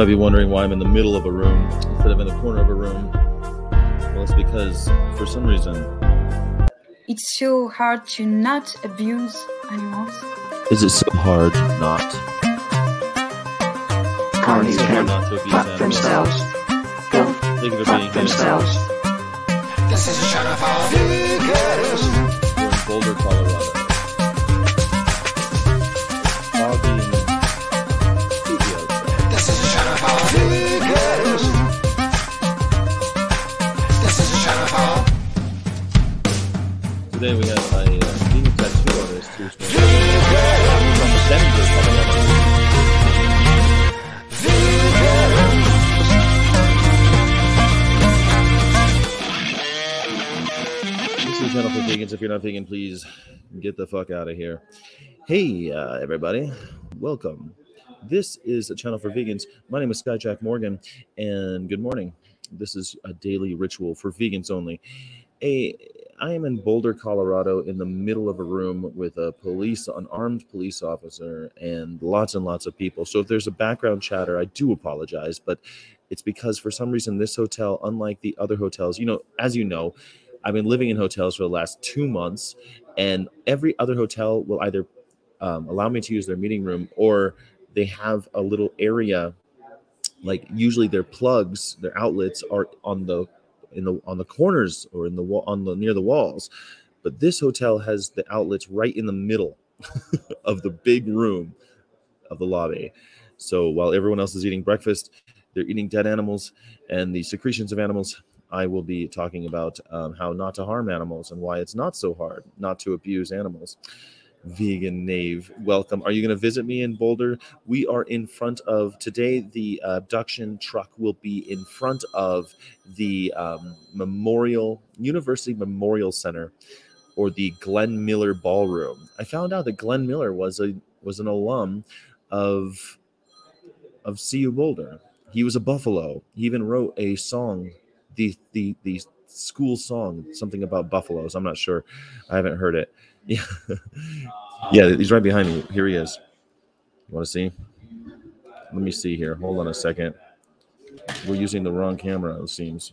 You might be wondering why I'm in the middle of a room instead of in the corner of a room. Well, it's because for some reason, It's so hard to not abuse animals. is it so hard not? Colonies So hard can not to abuse fuck animals. themselves. Go Thank you for being fuck here. This is a shot of all Vegas. We're in Boulder, Colorado. Today we have a uh, tattoo artist who's from Denver. This is channel for vegans. If you're not vegan, please get the fuck out of here. Hey, uh, everybody, welcome. This is a channel for vegans. My name is Skyjack Morgan, and good morning. This is a daily ritual for vegans only. A, I am in Boulder, Colorado, in the middle of a room with a police, an armed police officer, and lots and lots of people. So if there's a background chatter, I do apologize, but it's because for some reason this hotel, unlike the other hotels, you know, as you know, I've been living in hotels for the last two months, and every other hotel will either um, allow me to use their meeting room or they have a little area like usually their plugs their outlets are on the in the on the corners or in the wall on the near the walls but this hotel has the outlets right in the middle of the big room of the lobby. So while everyone else is eating breakfast they're eating dead animals and the secretions of animals i will be talking about um, how not to harm animals and why it's not so hard not to abuse animals vegan knave. Welcome. Are you going to visit me in boulder? We are in front of today the abduction truck will be in front of the um, memorial university memorial center or the glenn miller ballroom. I found out that glenn miller was a was an alum of of cu boulder. He was a buffalo. He even wrote a song the the the school song something about buffaloes. I'm not sure. I haven't heard it yeah. Yeah he's right behind me. Here he is. You want to see? Let me see here. Hold on a second. We're using the wrong camera it seems.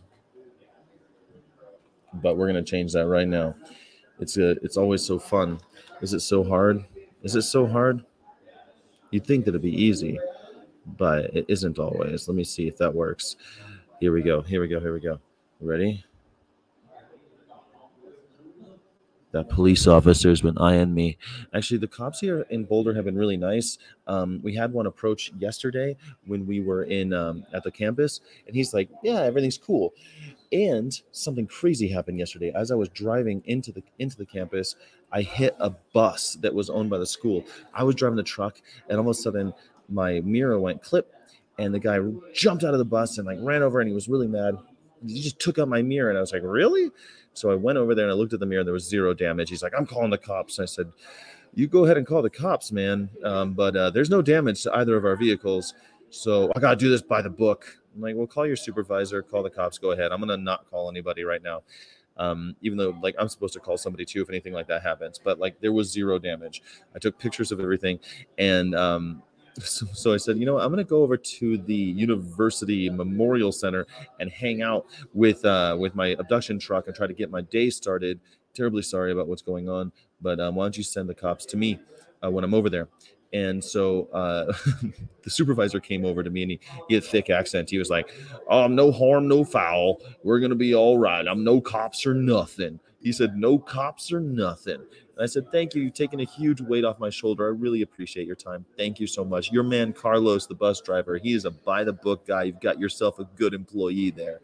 But we're going to change that right now. It's a it's always so fun. Is it so hard? Is it so hard? You'd think that it'd be easy but it isn't always. Let me see if that works. Here we go. Here we go. Here we go. Ready that police officers been eyeing me. Actually, the cops here in Boulder have been really nice. Um, we had one approach yesterday when we were in um, at the campus, and he's like, "Yeah, everything's cool." And something crazy happened yesterday. As I was driving into the into the campus, I hit a bus that was owned by the school. I was driving the truck, and all of a sudden, my mirror went clip, and the guy jumped out of the bus and like ran over, and he was really mad. He just took out my mirror, and I was like, "Really?" So I went over there and I looked at the mirror. And there was zero damage. He's like, "I'm calling the cops." I said, "You go ahead and call the cops, man. Um, but uh, there's no damage to either of our vehicles. So I gotta do this by the book." I'm like, "Well, call your supervisor. Call the cops. Go ahead. I'm gonna not call anybody right now." Um, even though like I'm supposed to call somebody too if anything like that happens, but like there was zero damage. I took pictures of everything, and um, so, so I said, you know, what? I'm going to go over to the University Memorial Center and hang out with uh, with my abduction truck and try to get my day started. Terribly sorry about what's going on, but um, why don't you send the cops to me uh, when I'm over there? And so uh, the supervisor came over to me and he, he had a thick accent. He was like, "Um, no harm, no foul. We're gonna be all right. I'm no cops or nothing." He said, "No cops or nothing." And I said, Thank you. You've taken a huge weight off my shoulder. I really appreciate your time. Thank you so much. Your man, Carlos, the bus driver, he is a by the book guy. You've got yourself a good employee there.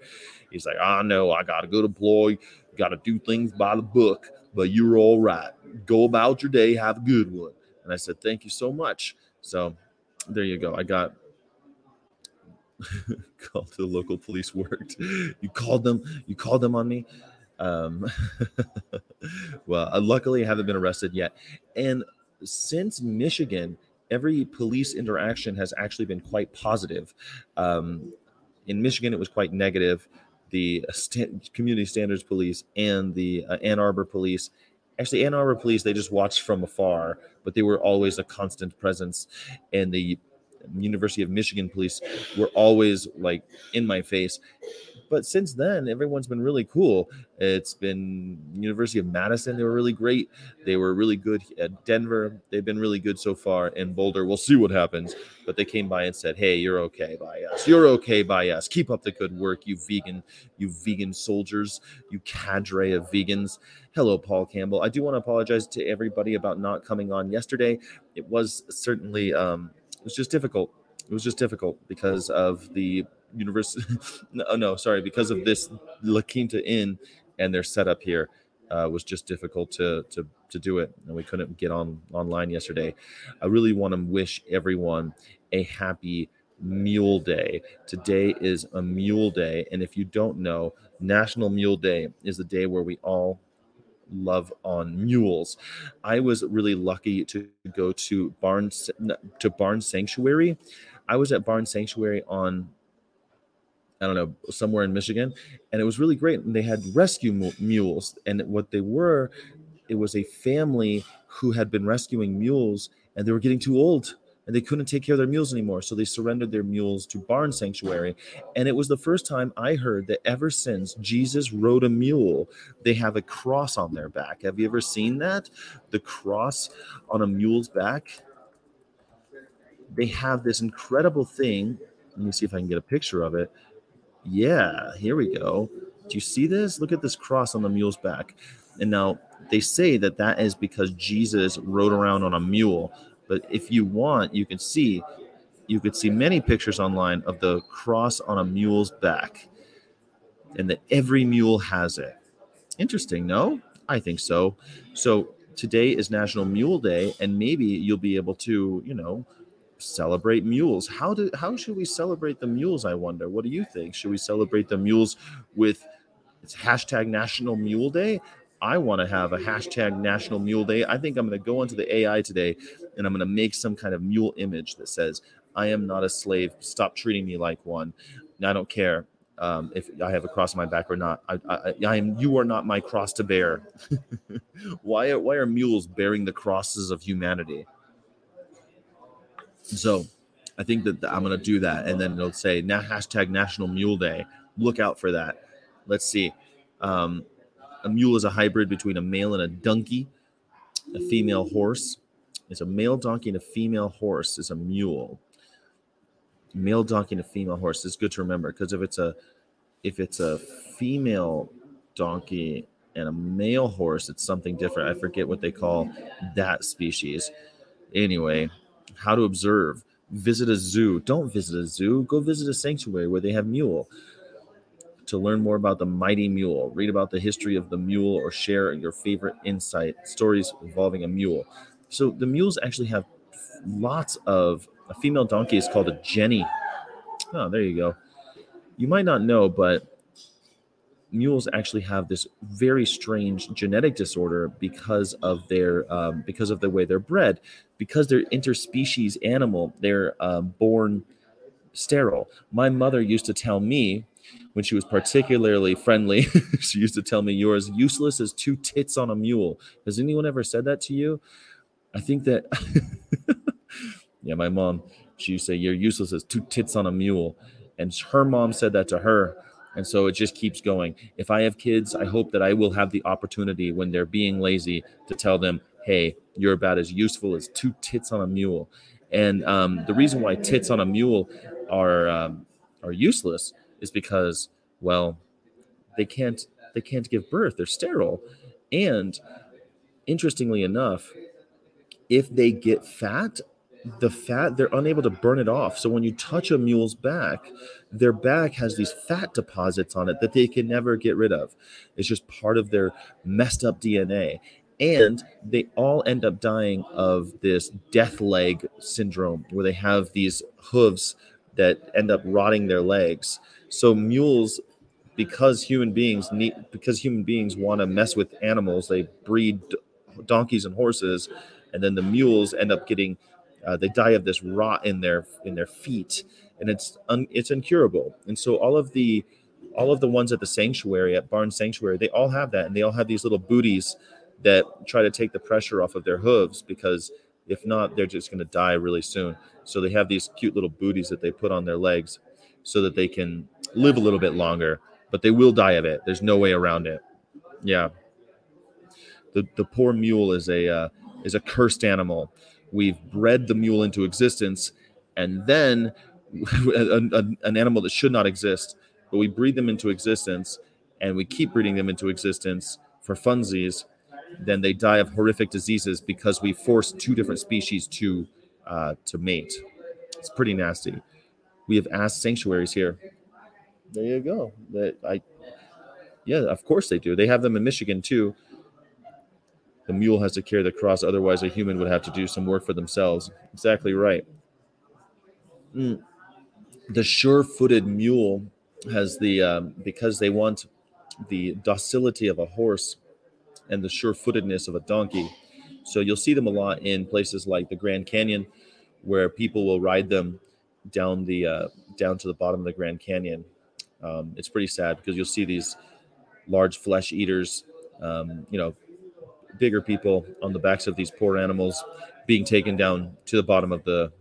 He's like, I know, I got a good employee, got to do things by the book, but you're all right. Go about your day, have a good one. And I said, Thank you so much. So there you go. I got called to the local police worked. You called them, you called them on me. Um, well, luckily, I haven't been arrested yet. And since Michigan, every police interaction has actually been quite positive. Um, in Michigan, it was quite negative. The sta- community standards police and the uh, Ann Arbor police, actually, Ann Arbor police, they just watched from afar, but they were always a constant presence. And the University of Michigan police were always like in my face. But since then, everyone's been really cool. It's been University of Madison; they were really great. They were really good at Denver. They've been really good so far. In Boulder, we'll see what happens. But they came by and said, "Hey, you're okay by us. You're okay by us. Keep up the good work, you vegan, you vegan soldiers, you cadre of vegans." Hello, Paul Campbell. I do want to apologize to everybody about not coming on yesterday. It was certainly um, it was just difficult. It was just difficult because of the university. no, no, sorry, because of this La Quinta Inn and their setup here uh, was just difficult to to to do it, and we couldn't get on online yesterday. I really want to wish everyone a happy Mule Day. Today is a Mule Day, and if you don't know, National Mule Day is the day where we all love on mules. I was really lucky to go to Barn to Barnes Sanctuary. I was at Barn Sanctuary on I don't know somewhere in Michigan, and it was really great. And they had rescue mules, and what they were, it was a family who had been rescuing mules, and they were getting too old and they couldn't take care of their mules anymore. So they surrendered their mules to Barn Sanctuary. And it was the first time I heard that ever since Jesus rode a mule, they have a cross on their back. Have you ever seen that? The cross on a mule's back? They have this incredible thing. Let me see if I can get a picture of it. Yeah, here we go. Do you see this? Look at this cross on the mule's back. And now they say that that is because Jesus rode around on a mule. But if you want, you can see you could see many pictures online of the cross on a mule's back, and that every mule has it. Interesting, no? I think so. So today is National Mule Day, and maybe you'll be able to, you know, celebrate mules. How do how should we celebrate the mules? I wonder. What do you think? Should we celebrate the mules with it's hashtag National Mule Day? I want to have a hashtag National Mule Day. I think I'm going to go into the AI today and I'm going to make some kind of mule image that says, I am not a slave. Stop treating me like one. I don't care um, if I have a cross on my back or not. I, I, I am. You are not my cross to bear. why why are mules bearing the crosses of humanity? So, I think that I'm going to do that, and then it'll say na- hashtag National Mule Day. Look out for that. Let's see. Um, a mule is a hybrid between a male and a donkey. A female horse is a male donkey and a female horse is a mule. Male donkey and a female horse is good to remember because if it's a if it's a female donkey and a male horse, it's something different. I forget what they call that species. Anyway, how to observe. Visit a zoo. Don't visit a zoo. Go visit a sanctuary where they have mule to learn more about the mighty mule, read about the history of the mule, or share your favorite insight stories involving a mule. So the mules actually have lots of a female donkey is called a jenny. Oh, there you go. You might not know, but mules actually have this very strange genetic disorder because of their um, because of the way they're bred. Because they're interspecies animal, they're um, born sterile. My mother used to tell me when she was particularly friendly, she used to tell me, You're as useless as two tits on a mule. Has anyone ever said that to you? I think that, yeah, my mom, she used to say, You're useless as two tits on a mule. And her mom said that to her. And so it just keeps going. If I have kids, I hope that I will have the opportunity when they're being lazy to tell them, Hey, you're about as useful as two tits on a mule. And um, the reason why tits on a mule are um, are useless is because well they can't they can't give birth. They're sterile. And interestingly enough if they get fat the fat they're unable to burn it off. So when you touch a mule's back their back has these fat deposits on it that they can never get rid of. It's just part of their messed up dna and they all end up dying of this death leg syndrome where they have these hooves that end up rotting their legs. So mules because human beings need because human beings want to mess with animals they breed donkeys and horses and then the mules end up getting uh, they die of this rot in their in their feet and it's un, it's incurable. And so all of the all of the ones at the sanctuary at barn sanctuary they all have that and they all have these little booties that try to take the pressure off of their hooves because If not, they're just going to die really soon. So they have these cute little booties that they put on their legs so that they can live a little bit longer, but they will die of it. There's no way around it. Yeah. The, the poor mule is a uh, is a cursed animal. We've bred the mule into existence, and then an, an- an animal that should not exist, but we breed them into existence, and we keep breeding them into existence for funsies. Then they die of horrific diseases because we force two different species to uh, to mate. It's pretty nasty. We have ass sanctuaries here. There you go. That I, yeah, of course they do. They have them in Michigan too. The mule has to carry the cross, otherwise a human would have to do some work for themselves. Exactly right. Mm. The sure-footed mule has the um, because they want the docility of a horse and the sure-footedness of a donkey. So you'll see them a lot in places like the Grand Canyon, where people will ride them down the uh, down to the bottom of the Grand Canyon. Um, it's pretty sad because you'll see these large flesh eaters, um, you know, bigger people on the backs of these poor animals being taken down to the bottom of the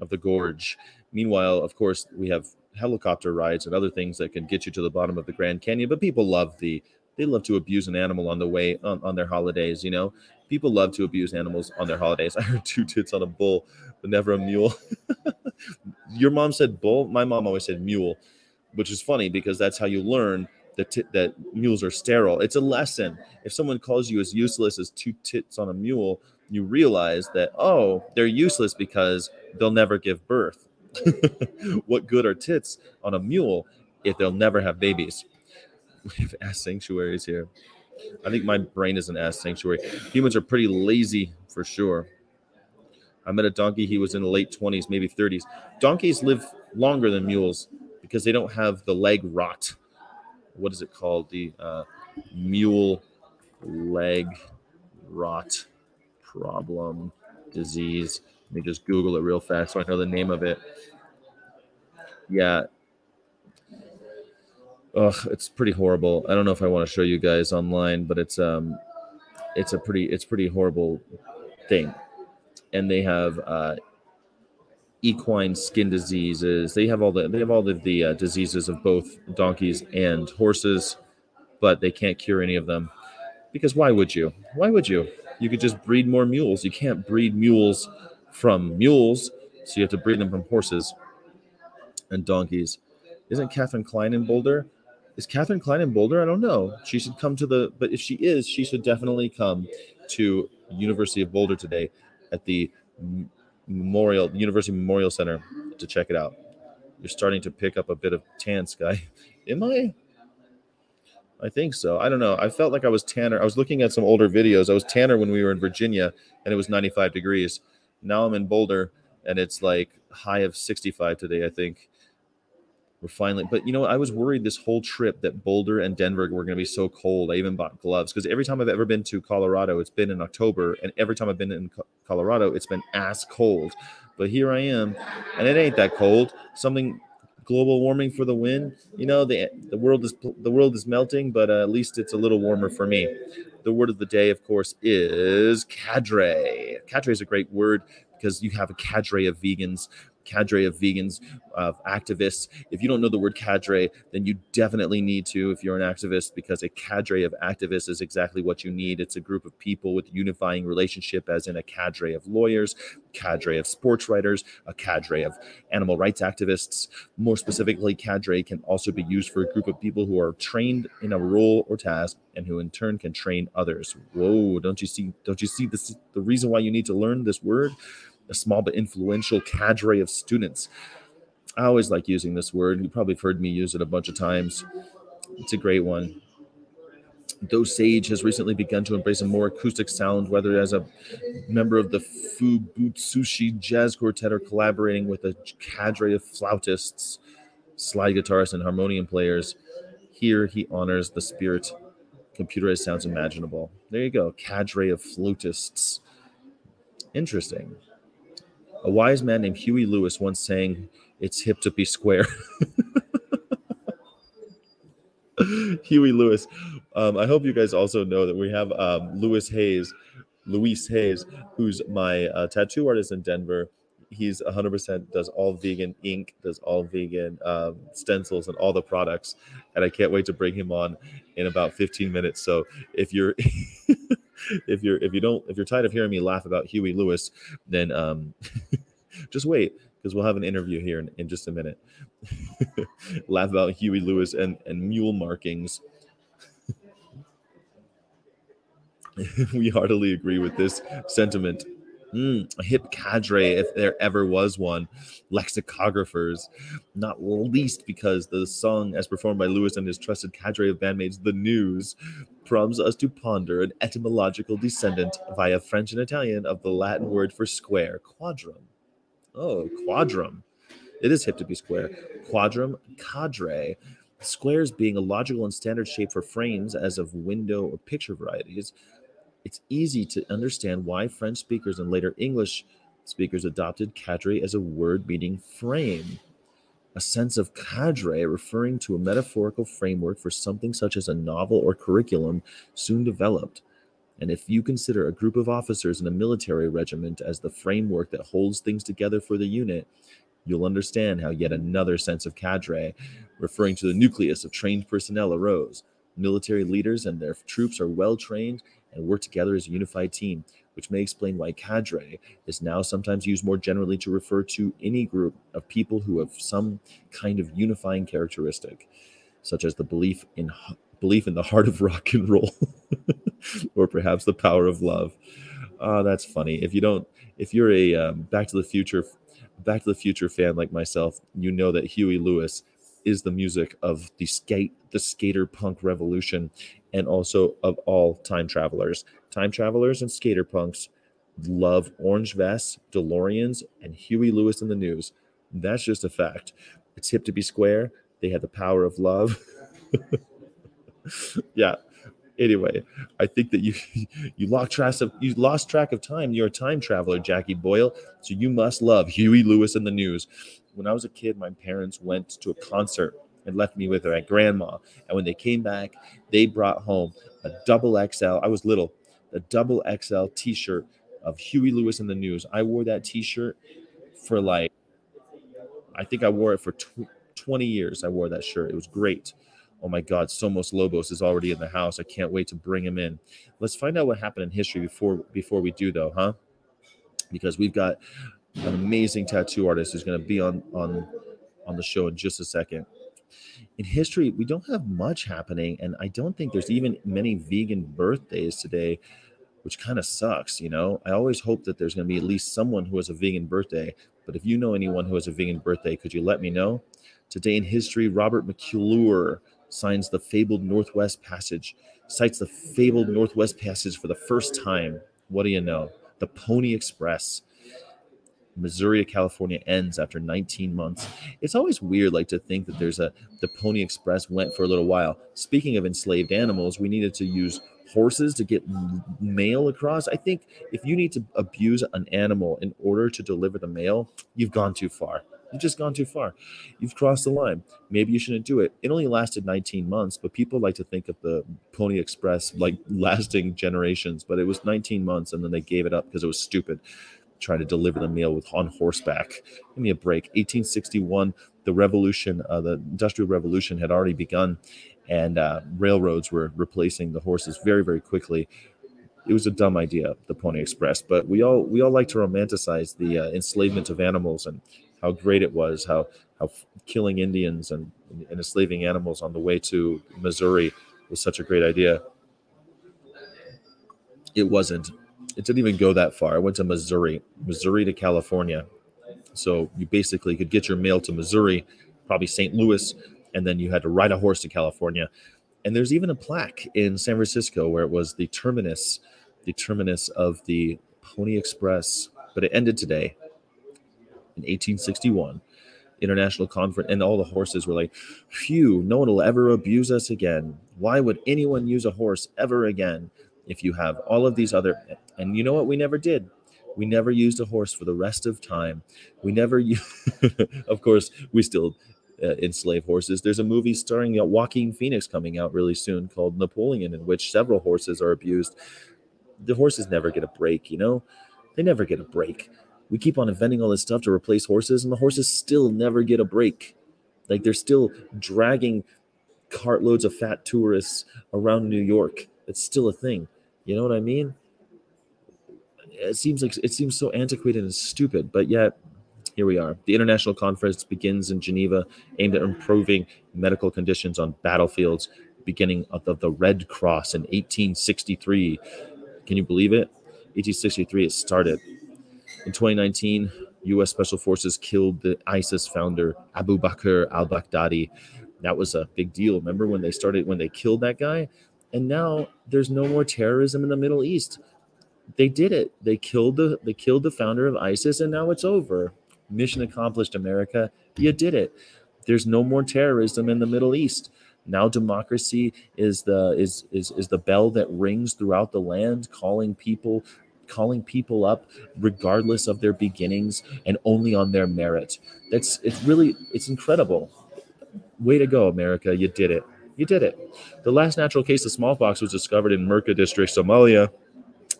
of the gorge. Meanwhile, of course, we have helicopter rides and other things that can get you to the bottom of the Grand Canyon. But people love the they love to abuse an animal on the way on, on their holidays. You know, people love to abuse animals on their holidays. I heard two tits on a bull, but never a mule. Your mom said bull. My mom always said mule, which is funny because that's how you learn that t- that mules are sterile. It's a lesson. If someone calls you as useless as two tits on a mule, you realize that oh, they're useless because they'll never give birth. what good are tits on a mule if they'll never have babies? We have ass sanctuaries here. I think my brain is an ass sanctuary. Humans are pretty lazy for sure. I met a donkey. He was in the late 20s, maybe 30s. Donkeys live longer than mules because they don't have the leg rot. What is it called? The uh, mule leg rot problem disease. Let me just Google it real fast so I know the name of it. Yeah. Ugh, it's pretty horrible. I don't know if I want to show you guys online, but it's um, it's a pretty it's pretty horrible thing. And they have uh, equine skin diseases. They have all the they have all the, the uh, diseases of both donkeys and horses, but they can't cure any of them because why would you? Why would you? You could just breed more mules. You can't breed mules from mules, so you have to breed them from horses and donkeys. Isn't Catherine Klein in Boulder? Is Catherine Klein in Boulder? I don't know. She should come to the, but if she is, she should definitely come to University of Boulder today at the Memorial University Memorial Center to check it out. You're starting to pick up a bit of tan, Sky. Am I? I think so. I don't know. I felt like I was tanner. I was looking at some older videos. I was tanner when we were in Virginia and it was 95 degrees. Now I'm in Boulder and it's like high of 65 today, I think. We're finally, but you know, I was worried this whole trip that Boulder and Denver were going to be so cold. I even bought gloves because every time I've ever been to Colorado, it's been in October, and every time I've been in Co- Colorado, it's been ass cold. But here I am, and it ain't that cold. Something global warming for the win. You know, the the world is the world is melting, but uh, at least it's a little warmer for me. The word of the day, of course, is cadre. Cadre is a great word because you have a cadre of vegans cadre of vegans, of activists. If you don't know the word cadre, then you definitely need to if you're an activist, because a cadre of activists is exactly what you need. It's a group of people with unifying relationship, as in a cadre of lawyers, cadre of sports writers, a cadre of animal rights activists. More specifically, cadre can also be used for a group of people who are trained in a role or task and who in turn can train others. Whoa, don't you see? Don't you see this? The reason why you need to learn this word? A small but influential cadre of students. I always like using this word. You probably have heard me use it a bunch of times. It's a great one. Though Sage has recently begun to embrace a more acoustic sound, whether as a member of the Fuubutsushi Jazz Quartet or collaborating with a cadre of flautists, slide guitarists, and harmonium players. Here he honors the spirit computerized sounds imaginable. There you go, cadre of flutists. Interesting. A wise man named Huey Lewis once saying, It's hip to be square. Huey Lewis. Um, I hope you guys also know that we have um, Lewis Hayes, Luis Hayes, who's my uh, tattoo artist in Denver. He's 100% does all vegan ink, does all vegan um, stencils and all the products, and I can't wait to bring him on in about 15 minutes. So if you're if you're if you don't if you're tired of hearing me laugh about Huey Lewis, then um, just wait because we'll have an interview here in, in just a minute. laugh about Huey Lewis and and mule markings. we heartily agree with this sentiment. Mm, a hip cadre, if there ever was one, lexicographers, not least because the song, as performed by Lewis and his trusted cadre of bandmates, The News, prompts us to ponder an etymological descendant via French and Italian of the Latin word for square, quadrum. Oh, quadrum. It is hip to be square. Quadrum, cadre. Squares being a logical and standard shape for frames, as of window or picture varieties, it's easy to understand why French speakers and later English speakers adopted cadre as a word meaning frame. A sense of cadre referring to a metaphorical framework for something such as a novel or curriculum soon developed. And if you consider a group of officers in a military regiment as the framework that holds things together for the unit, you'll understand how yet another sense of cadre, referring to the nucleus of trained personnel, arose. Military leaders and their troops are well trained and work together as a unified team, which may explain why cadre is now sometimes used more generally to refer to any group of people who have some kind of unifying characteristic, such as the belief in belief in the heart of rock and roll, or perhaps the power of love. Oh, that's funny. If you don't, if you're a um, Back to the Future, Back to the Future fan like myself, you know that Huey Lewis is the music of the skate, the skater punk revolution, and also of all time travelers. Time travelers and skater punks love orange vests, DeLoreans, and Huey Lewis and the News. That's just a fact. It's hip to be square. They had the power of love. yeah. Anyway, I think that you you lost track of you lost track of time. You're a time traveler, Jackie Boyle. So you must love Huey Lewis and the News. When I was a kid, my parents went to a concert and left me with her at grandma. And when they came back, they brought home a double XL. I was little, a double XL t shirt of Huey Lewis and the News. I wore that t shirt for like, I think I wore it for tw- 20 years. I wore that shirt. It was great. Oh my God, Somos Lobos is already in the house. I can't wait to bring him in. Let's find out what happened in history before before we do, though, huh? Because we've got an amazing tattoo artist who's going to be on on on the show in just a second in history, we don't have much happening, and I don't think there's even many vegan birthdays today, which kind of sucks. You know, I always hope that there's going to be at least someone who has a vegan birthday. But if you know anyone who has a vegan birthday, could you let me know? Today in history, Robert McClure signs the fabled Northwest Passage, sights the fabled Northwest Passage for the first time. What do you know? The Pony Express. Missouri to California ends after 19 months. It's always weird, like to think that there's a the Pony Express went for a little while. Speaking of enslaved animals, we needed to use horses to get mail across. I think if you need to abuse an animal in order to deliver the mail, you've gone too far. You've just gone too far. You've crossed the line. Maybe you shouldn't do it. It only lasted 19 months, but people like to think of the Pony Express like lasting generations, but it was 19 months and then they gave it up because it was stupid try to deliver the mail with on horseback. Give me a break. 1861, the revolution, uh, the industrial revolution had already begun, and uh, railroads were replacing the horses very, very quickly. It was a dumb idea, the Pony Express, but we all we all like to romanticize the uh, enslavement of animals and how great it was, how how killing Indians and, and enslaving animals on the way to Missouri was such a great idea. It wasn't it didn't even go that far. I went to Missouri, Missouri to California. So you basically could get your mail to Missouri, probably St. Louis, and then you had to ride a horse to California. And there's even a plaque in San Francisco where it was the terminus, the terminus of the Pony Express. But it ended today in 1861. International conference, and all the horses were like, Phew, no one will ever abuse us again. Why would anyone use a horse ever again? if you have all of these other and you know what we never did we never used a horse for the rest of time we never of course we still uh, enslave horses there's a movie starring uh, joaquin phoenix coming out really soon called napoleon in which several horses are abused the horses never get a break, you know? They never get a break. We keep on inventing all this stuff to replace horses, and the horses still never get a break. Like they're still dragging cartloads of fat tourists around New York. It's still a thing. You know what I mean? It seems like it seems so antiquated and stupid, but yet here we are. The international conference begins in Geneva, aimed at improving medical conditions on battlefields, beginning of the, the Red Cross in 1863. Can you believe it? 1863 it started. In 2019, U.S. Special Forces killed the ISIS founder Abu Bakr al-Baghdadi. That was a big deal. Remember when they started when they killed that guy? And now there's no more terrorism in the Middle East. They did it. They killed the they killed the founder of ISIS, and now it's over. Mission accomplished, America. You did it. There's no more terrorism in the Middle East. Now democracy is the is is is the bell that rings throughout the land, calling people calling people up regardless of their beginnings and only on their merit. That's it's really it's incredible. Way to go, America. You did it. You did it. The last natural case of smallpox was discovered in Merka district, Somalia.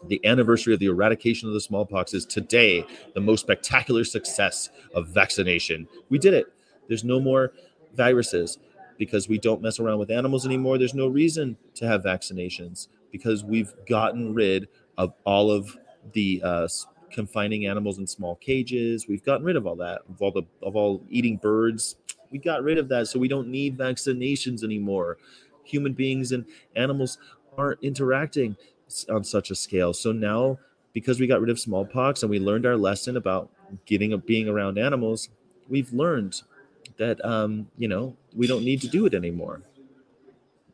The anniversary of the eradication of the smallpox is today the most spectacular success of vaccination. We did it. There's no more viruses because we don't mess around with animals anymore. There's no reason to have vaccinations because we've gotten rid of all of the uh, confining animals in small cages. We've gotten rid of all that, of all the of all eating birds. We got rid of that, so we don't need vaccinations anymore. Human beings and animals aren't interacting on such a scale. So now, because we got rid of smallpox and we learned our lesson about getting being around animals, we've learned that um, you know we don't need to do it anymore.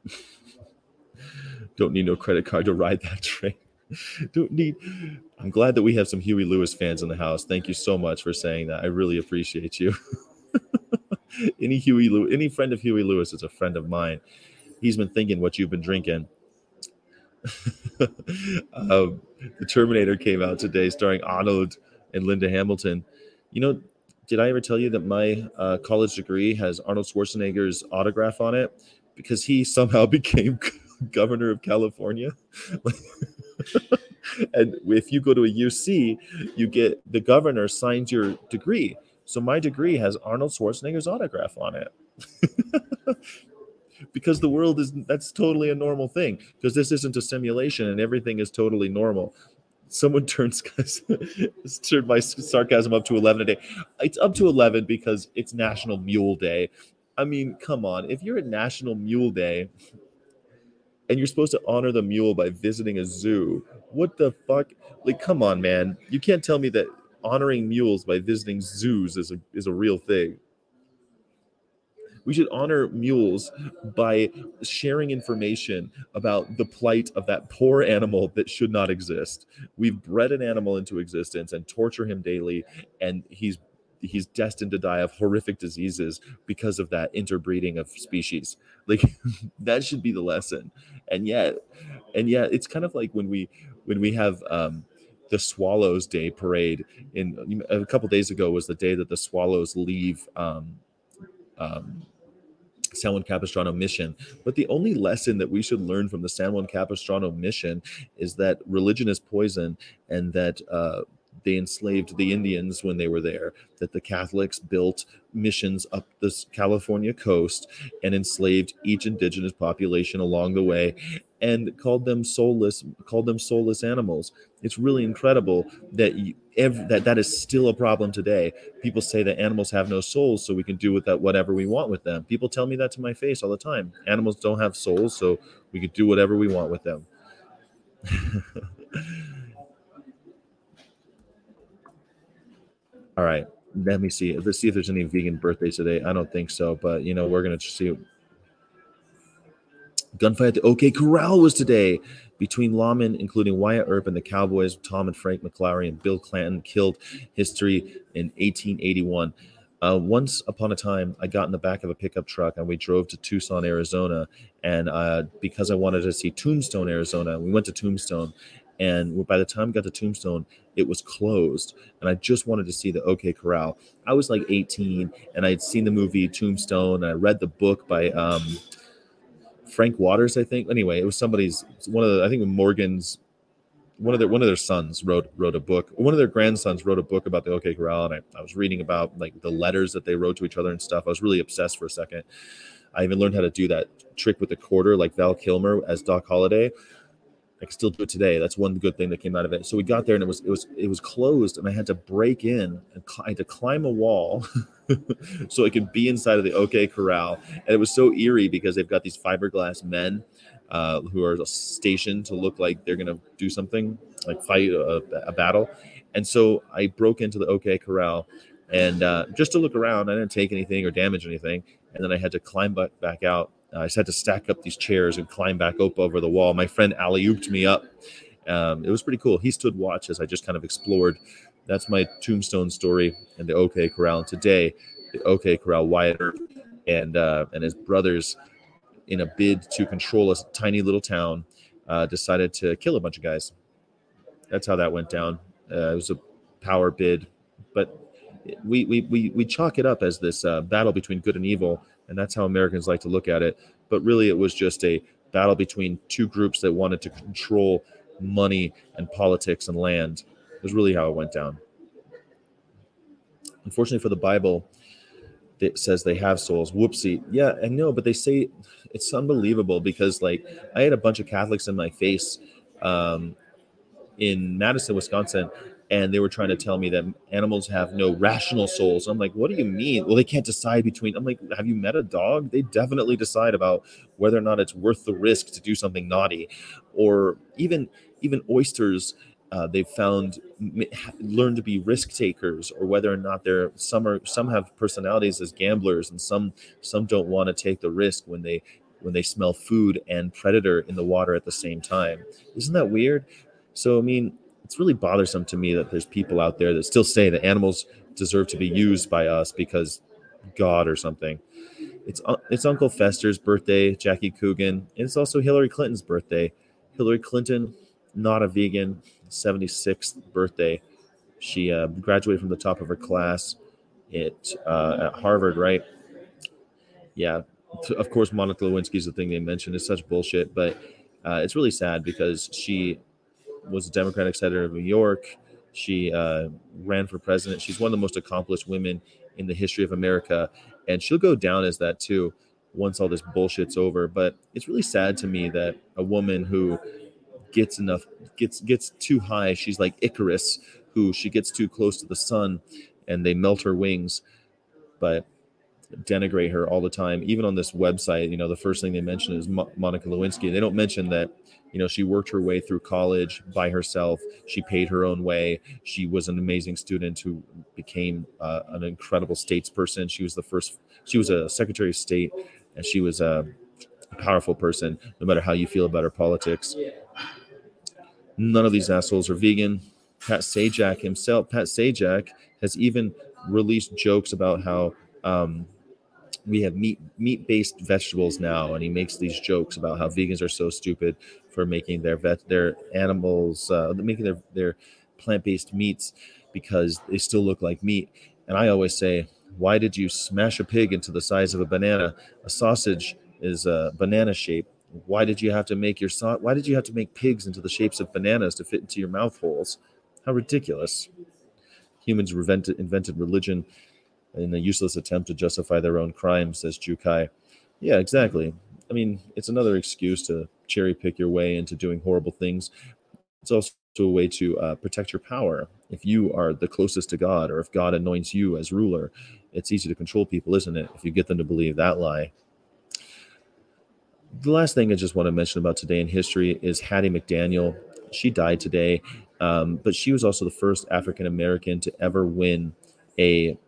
don't need no credit card to ride that train. don't need. I'm glad that we have some Huey Lewis fans in the house. Thank you so much for saying that. I really appreciate you. any Huey Lewis, any friend of Huey Lewis is a friend of mine. He's been thinking what you've been drinking. um, the Terminator came out today, starring Arnold and Linda Hamilton. You know, did I ever tell you that my uh, college degree has Arnold Schwarzenegger's autograph on it because he somehow became governor of California? and if you go to a UC, you get the governor signs your degree. So my degree has Arnold Schwarzenegger's autograph on it. Because the world is that's totally a normal thing because this isn't a simulation and everything is totally normal. Someone turns turned my sarcasm up to 11 a day. It's up to 11 because it's national mule day. I mean come on. If you're at national mule day and you're supposed to honor the mule by visiting a zoo what the fuck? Like come on man. You can't tell me that honoring mules by visiting zoos is a is a real thing we should honor mules by sharing information about the plight of that poor animal that should not exist. We've bred an animal into existence and torture him daily, and he's he's destined to die of horrific diseases because of that interbreeding of species. Like that should be the lesson. And yet, and yet, it's kind of like when we when we have um, the Swallows Day parade. In a couple days ago was the day that the Swallows leave. Um, um, San Juan Capistrano mission. But the only lesson that we should learn from the San Juan Capistrano mission is that religion is poison and that uh, they enslaved the Indians when they were there, that the Catholics built missions up the California coast and enslaved each indigenous population along the way and called them soulless called them soulless animals. It's really incredible that you, ev- that that is still a problem today. People say that animals have no souls so we can do with that whatever we want with them. People tell me that to my face all the time. Animals don't have souls so we could do whatever we want with them. All right let me see. Let's see if there's any vegan birthdays today. I don't think so but you know we're gonna see gunfight at the OK Corral was today between lawmen, including Wyatt Earp and the Cowboys. Tom and Frank McLaury and Bill Clanton killed history in 1881. Uh, once upon a time, I got in the back of a pickup truck and we drove to Tucson, Arizona. And uh, because I wanted to see Tombstone, Arizona, we went to Tombstone. And by the time we got to Tombstone, it was closed. And I just wanted to see the OK Corral. I was like 18 and I had seen the movie Tombstone. And I read the book by um, Frank Waters, I think. Anyway, it was somebody's one of the I think Morgan's one of their one of their sons wrote wrote a book. One of their grandsons wrote a book about the OK Corral, and I, I was reading about like the letters that they wrote to each other and stuff. I was really obsessed for a second. I even learned how to do that trick with the quarter, like Val Kilmer as Doc Holliday. I can still do it today. That's one good thing that came out of it. So we got there and it was it was it was closed, and I had to break in and cl- I had to climb a wall so I could be inside of the OK Corral. And it was so eerie because they've got these fiberglass men uh, who are stationed to look like they're gonna do something, like fight a, a battle. And so I broke into the OK Corral, and uh, just to look around, I didn't take anything or damage anything. And then I had to climb back out I just had to stack up these chairs and climb back up over the wall. My friend alley ooped me up. Um, it was pretty cool. He stood watch as I just kind of explored. That's my tombstone story and the OK Corral. And today, the OK Corral, Wyatt Earp and uh, and his brothers, in a bid to control a tiny little town, uh, decided to kill a bunch of guys. That's how that went down. Uh, it was a power bid, but we we we, we chalk it up as this uh, battle between good and evil and that's how Americans like to look at it. But really, it was just a battle between two groups that wanted to control money and politics and land. Was really how it went down. Unfortunately for the Bible, it says they have souls. Whoopsie. Yeah, I know, but they say it's unbelievable because, like, I had a bunch of Catholics in my face um, in Madison, Wisconsin, and they were trying to tell me that animals have no rational souls. I'm like, what do you mean? Well, they can't decide between. I'm like, have you met a dog? They definitely decide about whether or not it's worth the risk to do something naughty, or even even oysters. Uh, they've found learn to be risk takers, or whether or not they're some are some have personalities as gamblers, and some some don't want to take the risk when they when they smell food and predator in the water at the same time. Isn't that weird? So I mean, it's really bothersome to me that there's people out there that still say that animals deserve to be used by us because God or something. It's it's Uncle Fester's birthday, Jackie Coogan, and it's also Hillary Clinton's birthday. Hillary Clinton, not a vegan, 76th birthday. She uh, graduated from the top of her class at uh, at Harvard, right? Yeah, of course, Monica Lewinsky is the thing they mentioned. It's such bullshit, but uh, it's really sad because she was a Democratic senator of New York. She uh, ran for president. She's one of the most accomplished women in the history of America, and she'll go down as that too once all this bullshit's over. But it's really sad to me that a woman who gets enough gets gets too high, she's like Icarus, who she gets too close to the sun, and they melt her wings. But denigrate her all the time. Even on this website, you know, the first thing they mention is Mo- Monica Lewinsky. They don't mention that, you know, she worked her way through college by herself. She paid her own way. She was an amazing student who became uh, an incredible statesperson. She was the first, she was a secretary of state, and she was a powerful person, no matter how you feel about her politics. None of these assholes are vegan. Pat Sajak himself, Pat Sajak has even released jokes about how um, we have meat meat based vegetables now, and he makes these jokes about how vegans are so stupid for making their vet their animals uh, making their their plant based meats because they still look like meat. And I always say, why did you smash a pig into the size of a banana? A sausage is a banana shape. Why did you have to make your so- why did you have to make pigs into the shapes of bananas to fit into your mouth holes? How ridiculous. Humans invented, invented religion in a useless attempt to justify their own crimes, says Jukai. Yeah, exactly. I mean, it's another excuse to cherry pick your way into doing horrible things. It's also a way to uh, protect your power. If you are the closest to God, or if God anoints you as ruler, it's easy to control people, isn't it? If you get them to believe that lie. The last thing I just want to mention about today in history is Hattie McDaniel. She died today, um, but she was also the first African American to ever win a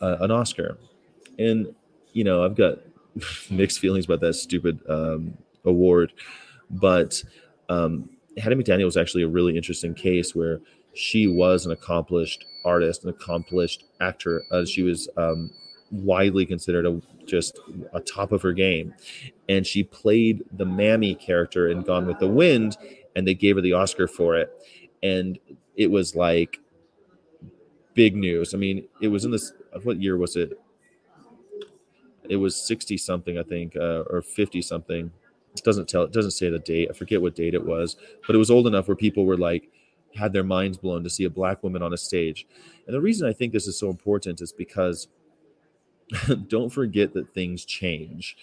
uh, an Oscar. And you know, I've got mixed feelings about that stupid um, award, but um, Hattie McDaniel was actually a really interesting case where she was an accomplished artist, an accomplished actor. Uh, she was um, widely considered a just a top of her game, and she played the Mammy character in Gone with the Wind, and they gave her the Oscar for it, and it was like big news. I mean, it was in this. What year was it? It was sixty something, I think, uh, or fifty something. it doesn't tell it doesn't say the date. I forget what date it was, but it was old enough where people were like had their minds blown to see a black woman on a stage. And the reason I think this is so important is because don't forget that things change.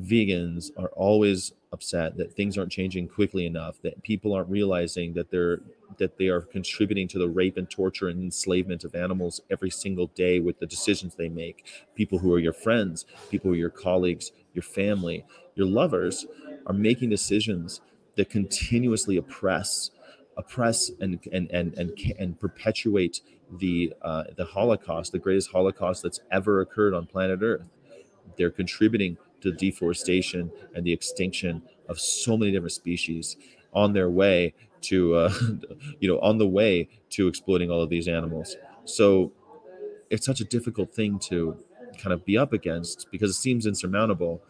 Vegans are always upset that things aren't changing quickly enough, that people aren't realizing that they're that they are contributing to the rape and torture and enslavement of animals every single day with the decisions they make. People who are your friends, people who are your colleagues, your family, your lovers are making decisions that continuously oppress oppress and and and and, and perpetuate the uh, the Holocaust, the greatest Holocaust that's ever occurred on planet Earth. They're contributing to deforestation and the extinction of so many different species on their way to, uh, you know, on the way to exploiting all of these animals. So it's such a difficult thing to kind of be up against because it seems insurmountable,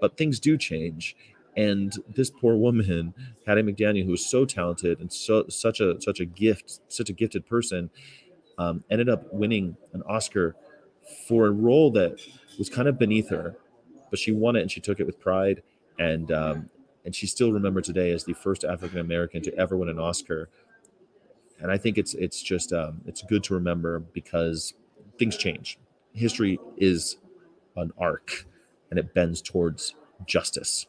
but things do change. And this poor woman, Hattie McDaniel, who was so talented and so such a such a gift, such a gifted person, um, ended up winning an Oscar for a role that was kind of beneath her, but she won it and she took it with pride. And um, and she's still remembered today as the first African American to ever win an Oscar. And I think it's it's just um, it's good to remember because things change. History is an arc, and it bends towards justice.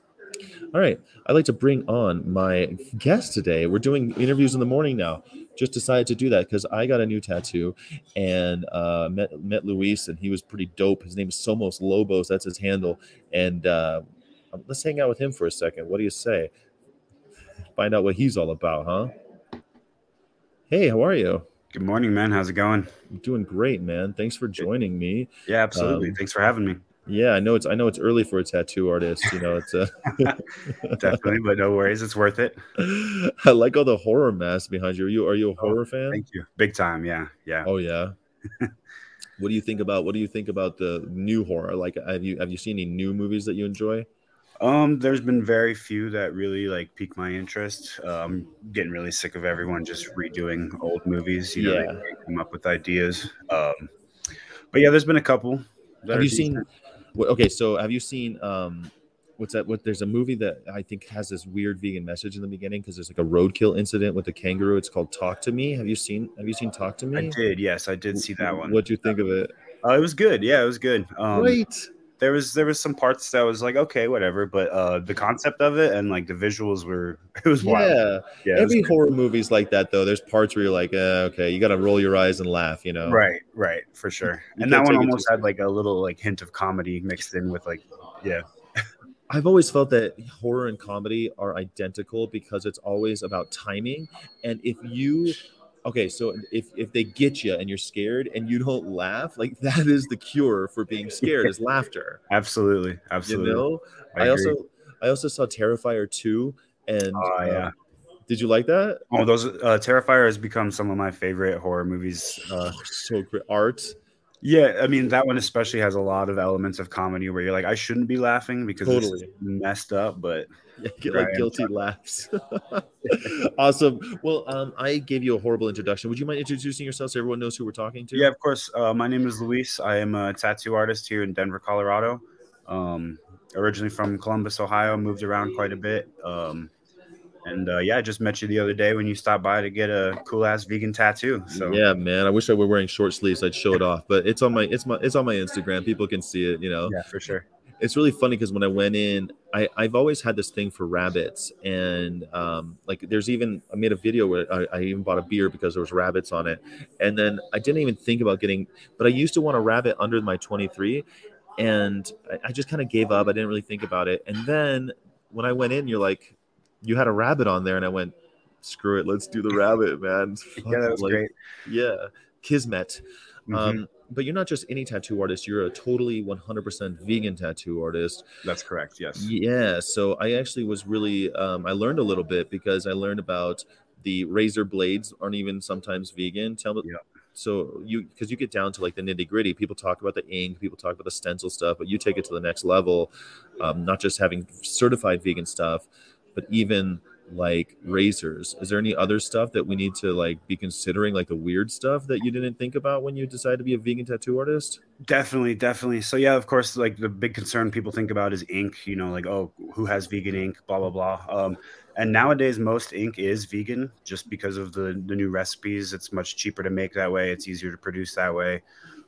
All right, I'd like to bring on my guest today. We're doing interviews in the morning now. Just decided to do that because I got a new tattoo and uh, met met Luis, and he was pretty dope. His name is Somos Lobos. That's his handle, and uh, let's hang out with him for a second. What do you say? Find out what he's all about, huh? Hey, how are you? Good morning, man. How's it going? I'm doing great, man. Thanks for joining me. Yeah, absolutely. Um, Thanks for having me. Yeah, I know it's I know it's early for a tattoo artist. You know, it's uh, Definitely, but no worries. It's worth it. I like all the horror masks behind you. Are you are you a horror fan? Thank you. Big time. Yeah. Yeah. Oh yeah. what do you think about what do you think about the new horror? Like have you have you seen any new movies that you enjoy? Um, there's been very few that really like pique my interest. I'm getting really sick of everyone just redoing old movies. You know, they come up with ideas. Um, but yeah, there's been a couple. Have you seen decent. well, okay, so have you seen um what's that what there's a movie that I think has this weird vegan message in the beginning because there's like a roadkill incident with a kangaroo. It's called Talk to Me. Have you seen have you seen Talk to Me? I did. Yes, I did see that one. What do you think of it? Uh, it was good. Yeah, it was good. Um, Great. There was there was some parts that was like okay whatever but uh the concept of it and like the visuals were it was wild Yeah. yeah it was Every horror movie's like that though. There's parts where you're like, uh, okay, you got to roll your eyes and laugh, you know. right right for sure You and that one take it too almost had like a little like hint of comedy mixed in with like yeah I've always felt that horror and comedy are identical because it's always about timing. And if you, okay, so if if they get you and you're scared and you don't laugh, like that is the cure for being scared is laughter. absolutely absolutely. You know. I, I, also I also saw Terrifier two, and Oh, uh, yeah. did you like that? oh those uh terrifier has become some of my favorite horror movies uh Oh, so great art. Yeah i mean that one especially has a lot of elements of comedy where you're like i shouldn't be laughing because Totally. it's messed up but Yeah, get like guilty laughs. awesome. Well, um, I gave you a horrible introduction. Would you mind introducing yourself so everyone knows who we're talking to? Yeah, of course. Uh, my name is Luis. I am a tattoo artist here in Denver, Colorado. Um, originally from Columbus, Ohio. Moved around quite a bit. Um, and uh, yeah, I just met you the other day when you stopped by to get a cool ass vegan tattoo. So yeah, man. I wish I were wearing short sleeves. I'd show it off, but it's on my it's my it's on my Instagram. People can see it. You know, yeah, for sure. it's really funny because when I went in, I I've always had this thing for rabbits, and um, like there's even I made a video where I, I even bought a beer because there was rabbits on it, and then I didn't even think about getting, but I used to want a rabbit under my 23, and I, I just kind of gave up. I didn't really think about it, and then when I went in, you're like, you had a rabbit on there, and I went, screw it, let's do the rabbit, man. Yeah, that was Like, great. Yeah, kismet. Mhm. Um, but you're not just any tattoo artist. You're a totally 100% vegan tattoo artist. That's correct. Yes. Yeah. So I actually was really, um, I learned a little bit because I learned about the razor blades aren't even sometimes vegan. Tell me. Yeah. So you, because you get down to like the nitty gritty, people talk about the ink, people talk about the stencil stuff, but you take it to the next level. Um, not just having certified vegan stuff, but even like razors. Is there any other stuff that we need to like be considering, like the weird stuff that you didn't think about when you decided to be a vegan tattoo artist? Definitely, definitely. So yeah, of course, like the big concern people think about is ink. You know, like oh, who has vegan ink? Blah blah blah. Um, and nowadays, most ink is vegan just because of the the new recipes. It's much cheaper to make that way. It's easier to produce that way.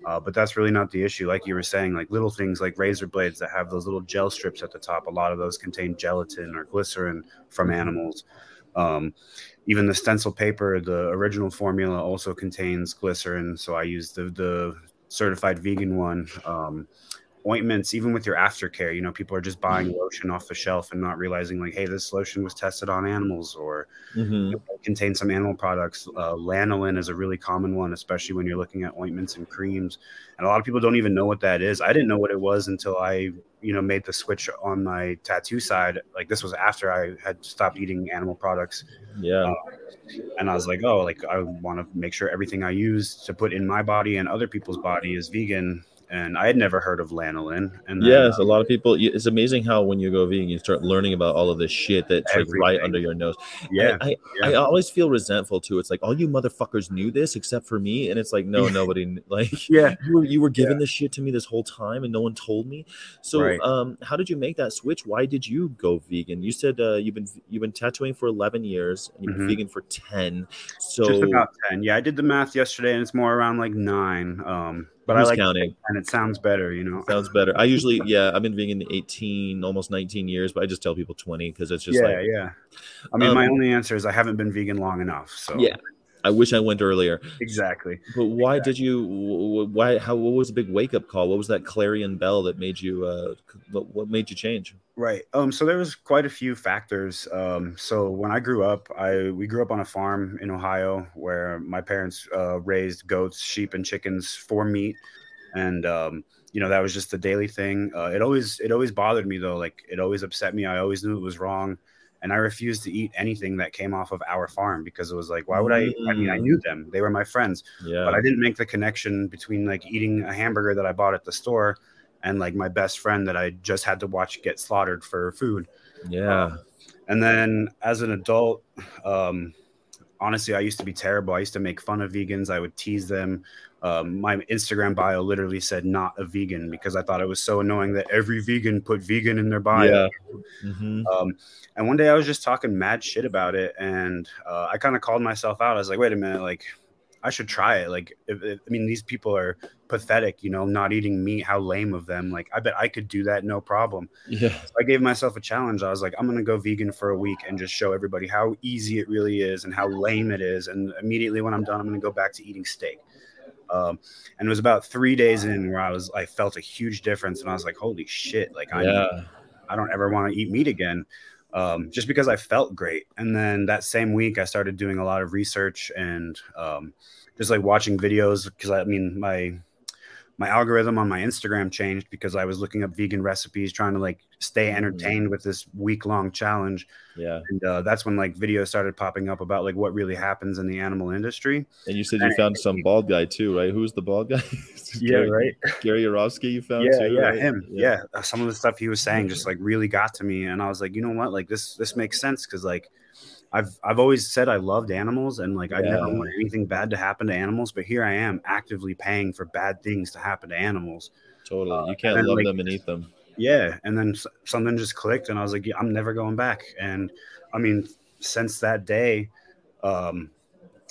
Uh, but that's really not the issue. Like you were saying, like little things like razor blades that have those little gel strips at the top. A lot of those contain gelatin or glycerin from animals. Um, even the stencil paper, the original formula also contains glycerin. So I use the the certified vegan one. Um, ointments, even with your aftercare, you know, people are just buying lotion off the shelf and not realizing like, hey, this lotion was tested on animals or Mm-hmm. contain some animal products. Uh, lanolin is a really common one, especially when you're looking at ointments and creams. And a lot of people don't even know what that is. I didn't know what it was until I, you know, made the switch on my tattoo side. Like this was after I had stopped eating animal products, Yeah. and I was like, oh, like I want to make sure everything I use to put in my body and other people's body is vegan. And I had never heard of lanolin. And then, Yes, a lot of people. It's amazing how when you go vegan, you start learning about all of this shit that's like right under your nose. yeah, I, I, yeah. I always feel resentful too. It's like all you motherfuckers knew this except for me, and it's like no, nobody like yeah. you were you were giving this shit to me this whole time, and no one told me. So, Right. um, how did you make that switch? Why did you go vegan? You said uh, you've been you've been tattooing for eleven years, and you've been Mhm. vegan for ten. So just about 10 yeah i did the math yesterday and it's more around like nine um but i who's like counting? and it sounds better you know Sounds better. I usually, yeah, I've been vegan 18, almost 19 years, but I just tell people 20 because it's just yeah like, yeah i mean my Um, only answer is i haven't been vegan long enough so yeah, I wish I went earlier. exactly But why did you? wh- wh- Why? How? What was the big wake up call? What was that clarion bell that made you? Uh, what, what made you change? right um so there was quite a few factors um so when i grew up i we grew up on a farm in ohio where my parents uh, raised goats sheep and chickens for meat and um you know that was just the daily thing uh, it always it always bothered me though like it always upset me i always knew it was wrong and i refused to eat anything that came off of our farm because it was like why would i i mean i Mm. knew them they were my friends Yeah. but i didn't make the connection between like eating a hamburger that i bought at the store and like my best friend that i just had to watch get slaughtered for food yeah. and then as an adult, um, honestly, I used to be terrible. I used to make fun of vegans. I would tease them. Um, my Instagram bio literally said "not a vegan" because I thought it was so annoying that every vegan put vegan in their bio. Yeah. hmm Um, and one day I was just talking mad shit about it, and uh, I kind of called myself out. I was like, "Wait a minute, like." I should try it. Like, if, if- I mean, these people are pathetic, you know, not eating meat. How lame of them. Like, I bet I could do that, no problem. Yeah. So I gave myself a challenge. I was like, I'm gonna go vegan for a week and just show everybody how easy it really is and how lame it is. And immediately when I'm done, I'm gonna go back to eating steak. Um, and it was about three days in where I was, I felt a huge difference, and I was like, holy shit! Like I, Yeah. I don't ever want to eat meat again, um, just because I felt great. And then that same week, I started doing a lot of research and um, just like watching videos because I mean my my algorithm on my Instagram changed because I was looking up vegan recipes, trying to like stay entertained with this week long challenge. Yeah. And uh, that's when like videos started popping up about like what really happens in the animal industry. And you said you found some bald guy too, right? Who's the bald guy? Gary, right. Gary Yourofsky you found yeah, too, yeah, right? him. Yeah. Uh, some of the stuff he was saying just like really got to me, and I was like, you know what, like this this makes sense because like I've I've always said I loved animals and like I never want anything bad to happen to animals, but here I am actively paying for bad things to happen to animals. Totally. You Uh, can't and, love like, them and eat them. Yeah, and then something just clicked, and I was like, yeah, I'm never going back. And I mean, since that day, um,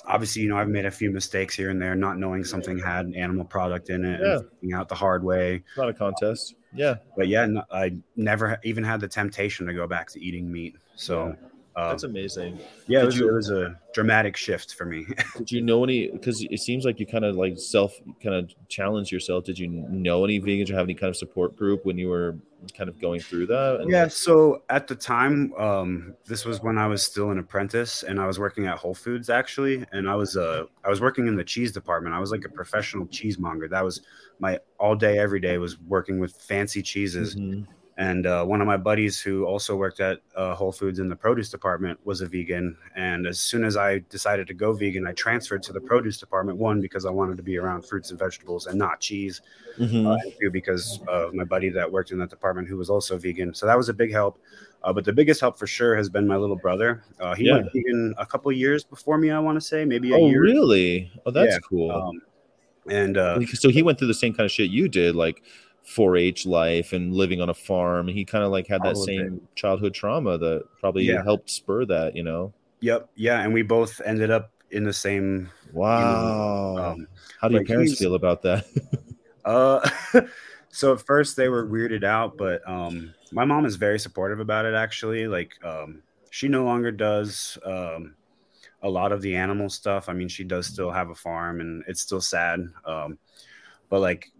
obviously, you know, I've made a few mistakes here and there, not knowing something had an animal product in it, Yeah. and out the hard way. Not a contest. Yeah. But yeah, no, I never even had the temptation to go back to eating meat. So. Um, That's amazing. yeah, it was, you- it was a dramatic shift for me. Did you know any? Because it seems like you kind of like self kind of challenge yourself. Did you know any vegans or have any kind of support group when you were kind of going through that? Yeah, so at the time, um, this was when I was still an apprentice, and I was working at Whole Foods actually, and I was uh, I was working in the cheese department. I was like a professional cheesemonger. That was my all day, every day was working with fancy cheeses. Mhm. And uh, one of my buddies who also worked at uh, Whole Foods in the produce department was a vegan. And as soon as I decided to go vegan, I transferred to the produce department. One because I wanted to be around fruits and vegetables and not cheese Mhm. uh, and two because of my buddy that worked in that department who was also vegan. So that was a big help. Uh, but the biggest help for sure has been my little brother. Uh, he Yeah. went vegan a couple years before me. I want to say maybe a Oh, year. really? Oh, that's Yeah, cool. Um, and uh, so he went through the same kind of shit you did, like 4-H life and living on a farm. He kind of like had that of it. same childhood trauma that probably Yeah. helped spur that. You know? yep, yeah, and we both ended up in the same. Wow. Um, How do your parents feel about that? Uh, so at first they were weirded out, but um, my mom is very supportive about it. Actually, like um, she no longer does um, a lot of the animal stuff. I mean, she does still have a farm, and it's still sad. Um, but like,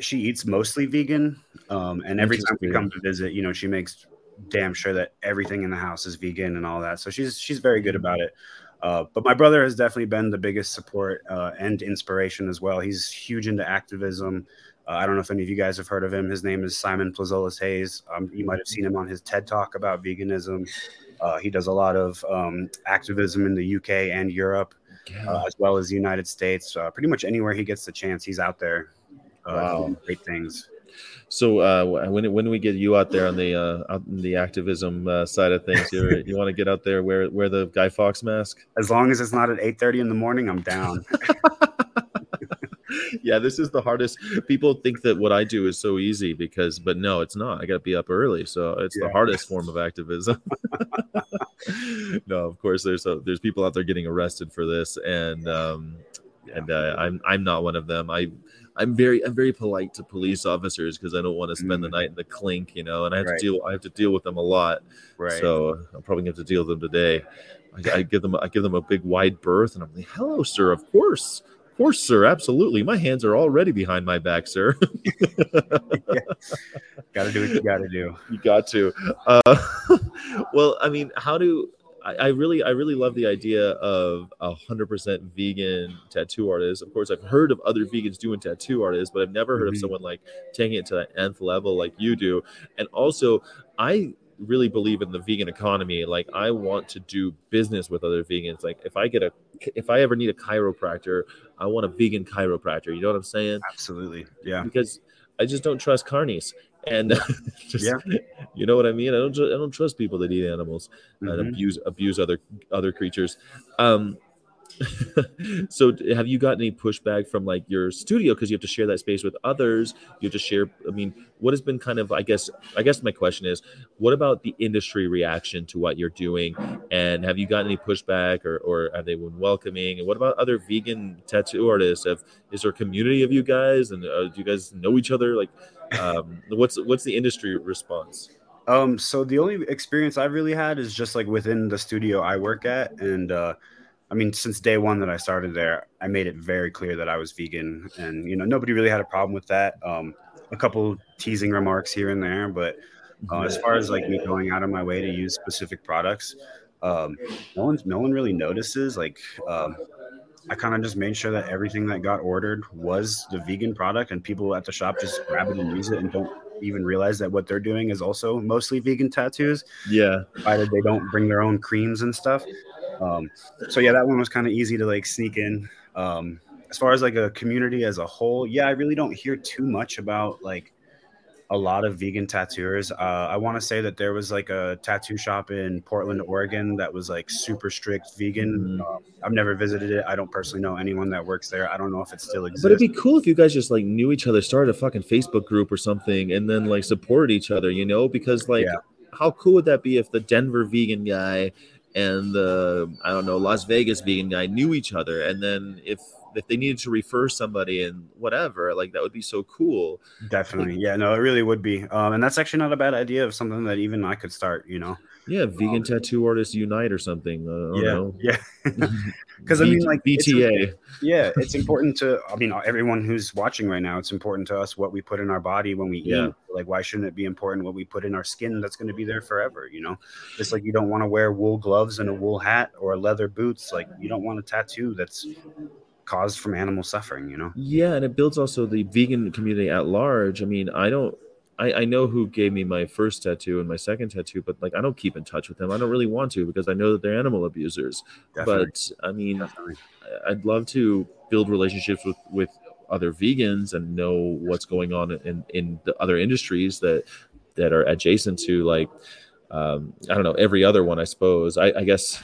she eats mostly vegan, um, and every time we come to visit, you know, she makes damn sure that everything in the house is vegan and all that. So she's she's very good about it. Uh, but my brother has definitely been the biggest support uh, and inspiration as well. He's huge into activism. Uh, I don't know if any of you guys have heard of him. His name is Simon Plazolis Hayes. Um, you might have seen him on his TED Talk about veganism. Uh, he does a lot of um, activism in the UK and Europe, uh, as well as the United States. Uh, pretty much anywhere he gets the chance, he's out there. Uh, Wow. great things. So uh, when when we get you out there on the uh, out in the activism uh, side of things? You're, you want to get out there wear wear the Guy Fawkes mask? As long as it's not at 8:30 in the morning, I'm down. yeah, this is the hardest. People think that what I do is so easy because, but no, it's not. I got to be up early, so it's the hardest form of activism. no, of course, there's a, there's people out there getting arrested for this, and um, and uh, I'm I'm not one of them. I I'm very I'm very polite to police officers because I don't want to spend the Mm. night in the clink, you know, and I have Right. to deal I have to deal with them a lot. right. So I'm probably gonna have to deal with them today. I, I give them I give them a big wide berth, and I'm like, "Hello, sir. Of course, of course, sir. Absolutely. My hands are already behind my back, sir. got to do what you got to do. you got to." Uh, well, I mean, how do I, I really I really love the idea of a hundred percent vegan tattoo artist. Of course, I've heard of other vegans doing tattoo artists, but I've never heard of Mhm. someone like taking it to that nth level like you do. And also, I really believe in the vegan economy. Like, I want to do business with other vegans. Like, if I get a if I ever need a chiropractor, I want a vegan chiropractor. You know what I'm saying? Absolutely. Yeah. Because I just don't trust carnies. And just, Yeah. you know what I mean. I don't. I don't trust people that eat animals and Mhm. abuse abuse other other creatures. Um, so have you gotten any pushback from like your studio because you have to share that space with others? You have to share. I mean, what has been kind of? I guess. I guess my question is, what about the industry reaction to what you're doing? And have you gotten any pushback, or or have they been welcoming? And what about other vegan tattoo artists? Have is there a community of you guys, and uh, do you guys know each other? Like, um, what's what's the industry response? Um, so the only experience I've really had is just like within the studio I work at, and uh, I mean, since day one that I started there, I made it very clear that I was vegan, and you know, nobody really had a problem with that. Um, a couple teasing remarks here and there, but uh, as far as like me going out of my way to use specific products, um, no one, no one really notices. Like, um, I kind of just made sure that everything that got ordered was the vegan product, and people at the shop just grab it and use it, and don't even realize that what they're doing is also mostly vegan tattoos. Yeah. Provided they don't bring their own creams and stuff. Um, so yeah, that one was kind of easy to like sneak in. Um, as far as like a community as a whole, yeah, I really don't hear too much about like a lot of vegan tattooers. Uh, I want to say that there was like a tattoo shop in Portland, Oregon that was like super strict vegan. Mhm. Um, I've never visited it. I don't personally know anyone that works there. I don't know if it still exists. But it'd be cool if you guys just like knew each other, started a fucking Facebook group or something, and then like supported each other, you know? Because like, Yeah. how cool would that be if the Denver vegan guy and the I don't know Las Vegas vegan guy knew each other, and then if if they needed to refer somebody and whatever, like that would be so cool. Definitely. Yeah, no, it really would be. Um, and that's actually not a bad idea of something that even I could start, you know? Yeah, vegan Um, tattoo artists unite or something. Uh, I don't yeah. know. Yeah. Because I mean, like, it's BTA. yeah, it's important to, I mean, everyone who's watching right now, it's important to us what we put in our body when we Yeah. eat. Like, why shouldn't it be important what we put in our skin that's going to be there forever, you know? Just like you don't want to wear wool gloves and a wool hat or leather boots. Like, you don't want a tattoo that's caused from animal suffering, you know? Yeah, and it builds also the vegan community at large. I mean, I don't I, I know who gave me my first tattoo and my second tattoo, but like I don't keep in touch with them. I don't really want to because I know that they're animal abusers. Definitely. But I mean, definitely. I'd love to build relationships with with other vegans and know what's going on in in the other industries that that are adjacent to like um, I don't know every other one. I suppose. I, I guess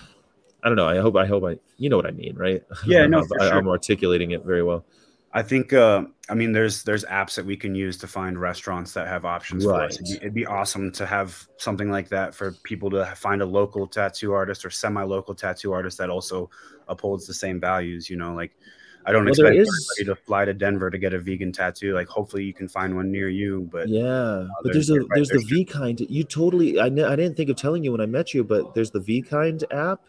I don't know. I hope I hope I you know what I mean, right? Yeah, no, know if for I, sure. I'm articulating it very well. I think uh, I mean there's there's apps that we can use to find restaurants that have options for us. It'd be, it'd be awesome to have something like that for people to find a local tattoo artist or semi-local tattoo artist that also upholds the same values. You know, like I don't Well, expect is- everybody to fly to Denver to get a vegan tattoo. Like hopefully you can find one near you. But Yeah, but there's- there's a there's- there's the V kind. You totally. I I didn't think of telling you when I met you, but there's the V kind app,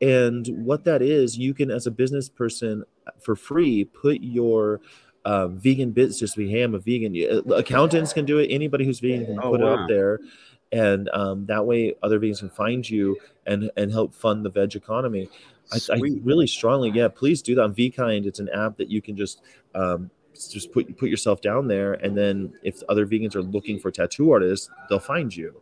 and what that is, you can as a business person for free put your uh, vegan be, hey, I'm a vegan. Uh, Accountants can do it. Anybody who's vegan can Oh, put it wow. up there, and um, that way other vegans can find you and and help fund the veg economy. I, I really strongly, yeah, please do that. On VKind, it's an app that you can just um, just put put yourself down there, and then if other vegans are looking for tattoo artists, they'll find you.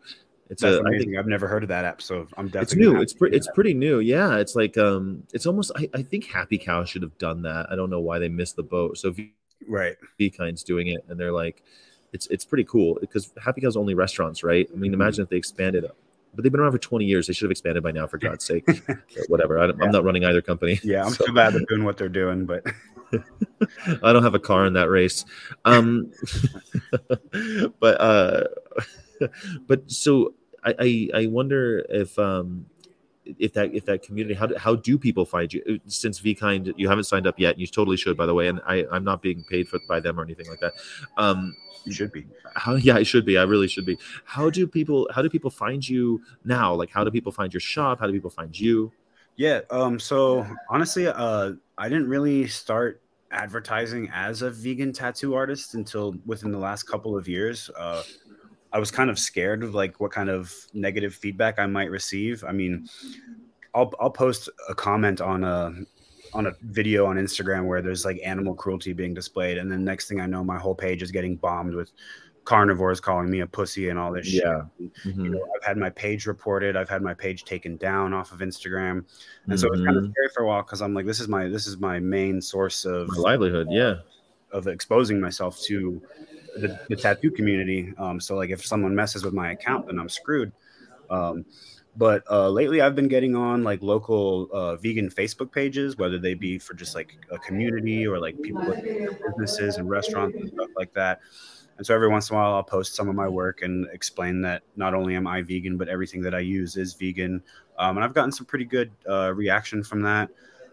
It's that's a, I think amazing. I've never heard of that app, so I'm definitely it's new. It's pretty. It's that. pretty new. Yeah, it's like um, it's almost. I, I think Happy Cow should have done that. I don't know why they missed the boat. So V right. Kind's doing it, and they're like, it's it's pretty cool because Happy Cow's only restaurants, right? I mean, Mhm. imagine if they expanded. But they've been around for 20 years. They should have expanded by now, for God's sake. Whatever. I, don't- Yeah. I'm not running either company. Yeah, I'm so- so glad they're doing what they're doing, but I don't have a car in that race. Um, but uh, but so I, I I wonder if um if that if that community how do, how do people find you Uh, since vkind you haven't signed up yet and you totally should by the way and I I'm not being paid for by them or anything like that um you should be. how yeah I should be I really should be how do people how do people find you now like how do people find your shop how do people find you Yeah. Um. So honestly, uh, I didn't really start advertising as a vegan tattoo artist until within the last couple of years. Uh, I was kind of scared of like what kind of negative feedback I might receive. I mean, I'll I'll post a comment on a on a video on Instagram where there's like animal cruelty being displayed, and then next thing I know, my whole page is getting bombed with carnivores calling me a pussy and all this shit. Yeah. You mm-hmm. know, I've had my page reported. I've had my page taken down off of Instagram, and so it was kind of mm-hmm. scary for a while because I'm like, this is my this is my main source of my livelihood yeah of exposing myself to the, the tattoo community. Um, so like if someone messes with my account, then I'm screwed. Um, but uh, lately, I've been getting on like local uh, vegan Facebook pages, whether they be for just like a community or like people their businesses and restaurants and stuff like that. And so every once in a while, I'll post some of my work and explain that not only am I vegan, but everything that I use is vegan. Um, and I've gotten some pretty good uh, reaction from that.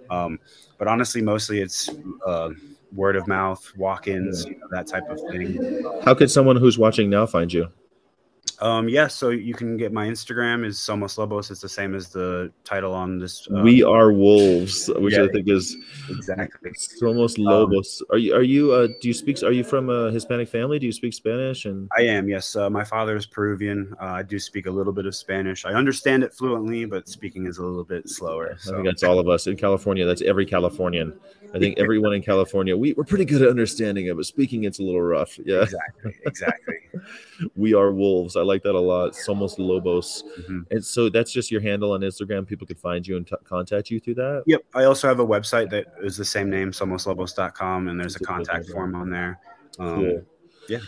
Um, but honestly, mostly it's uh, word of mouth, walk-ins, you know, that type of thing. how could someone who's watching now find you Um, yeah, so you can get my Instagram is Somos Lobos. It's the same as the title on this. uh, we are wolves which yeah. i think is exactly. Somos Lobos. are you? Are you? Uh, do you speak? Are you from a Hispanic family? Do you speak Spanish? And I am, yes. Uh, my father is Peruvian. Uh, I do speak a little bit of Spanish. I understand it fluently, but speaking is a little bit slower. I think that's all of us in California. That's every Californian. I think everyone in California. We we're pretty good at understanding it, but speaking it's a little rough. Yeah, exactly, exactly. we are wolves. I like that a lot. Somos Lobos. Mhm. And so that's just your handle on Instagram. People could find you and t- contact you through that. Yep. I also have a website that is the same name, somoslobos.com, and there's a contact form on there. Um, Cool. yeah.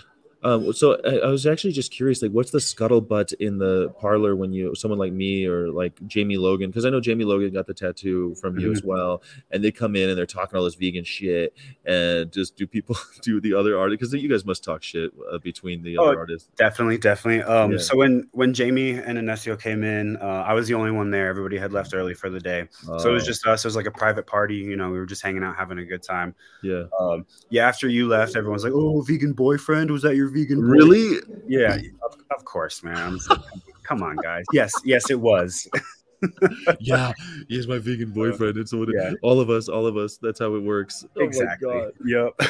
Um, so I, I was actually just curious, like, what's the scuttlebutt in the parlor when you, someone like me or like Jamie Logan, because I know Jamie Logan got the tattoo from you as well, and they come in and they're talking all this vegan shit, and just do people do the other artists? Because you guys must talk shit uh, between the Oh, other artists. Definitely, definitely. Um, Yeah. So when when Jamie and Inesio came in, uh, I was the only one there. Everybody had left early for the day, so it was Oh, just us. It was like a private party. You know, we were just hanging out, having a good time. yeah. Um, yeah. After you left, everyone's like, "Oh, vegan boyfriend? Was that your vegan?" boy-" Really? Yeah. Of, of course, man. I'm just like, Come on, guys. Yes, yes, it was. yeah, he's my vegan boyfriend. And so it- Yeah. all of us, all of us, that's how it works. Oh my exactly. God. Yep.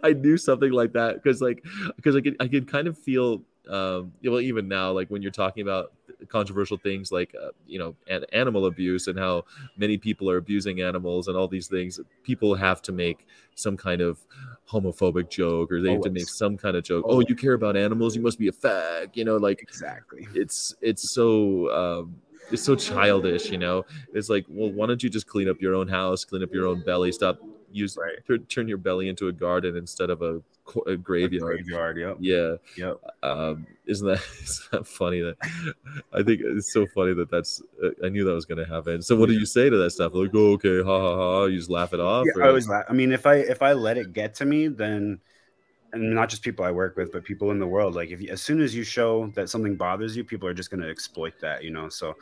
I knew something like that because like because I could I could kind of feel um well even now like when you're talking about controversial things like uh, you know an, animal abuse and how many people are abusing animals and all these things. People have to make some kind of homophobic joke or they have to make some kind of joke. Oh you care about animals? You must be a fag you know like Exactly. it's it's so um it's so childish, you know. It's like, well, why don't you just clean up your own house, clean up your own belly, stop use Right. tur- turn your belly into a garden instead of a, a graveyard. Graveyard. Yep. Yeah, Yep. um, isn't that isn't that funny? That I think it's so funny that that's. Uh, I knew that was going to happen. So, what do you say to that stuff? Like, oh, okay, ha ha ha. You just laugh it off. Yeah, or- I always laugh. I mean, if I if I let it get to me, then and not just people I work with, but people in the world. Like if you, as soon as you show that something bothers you, people are just going to exploit that. You know, so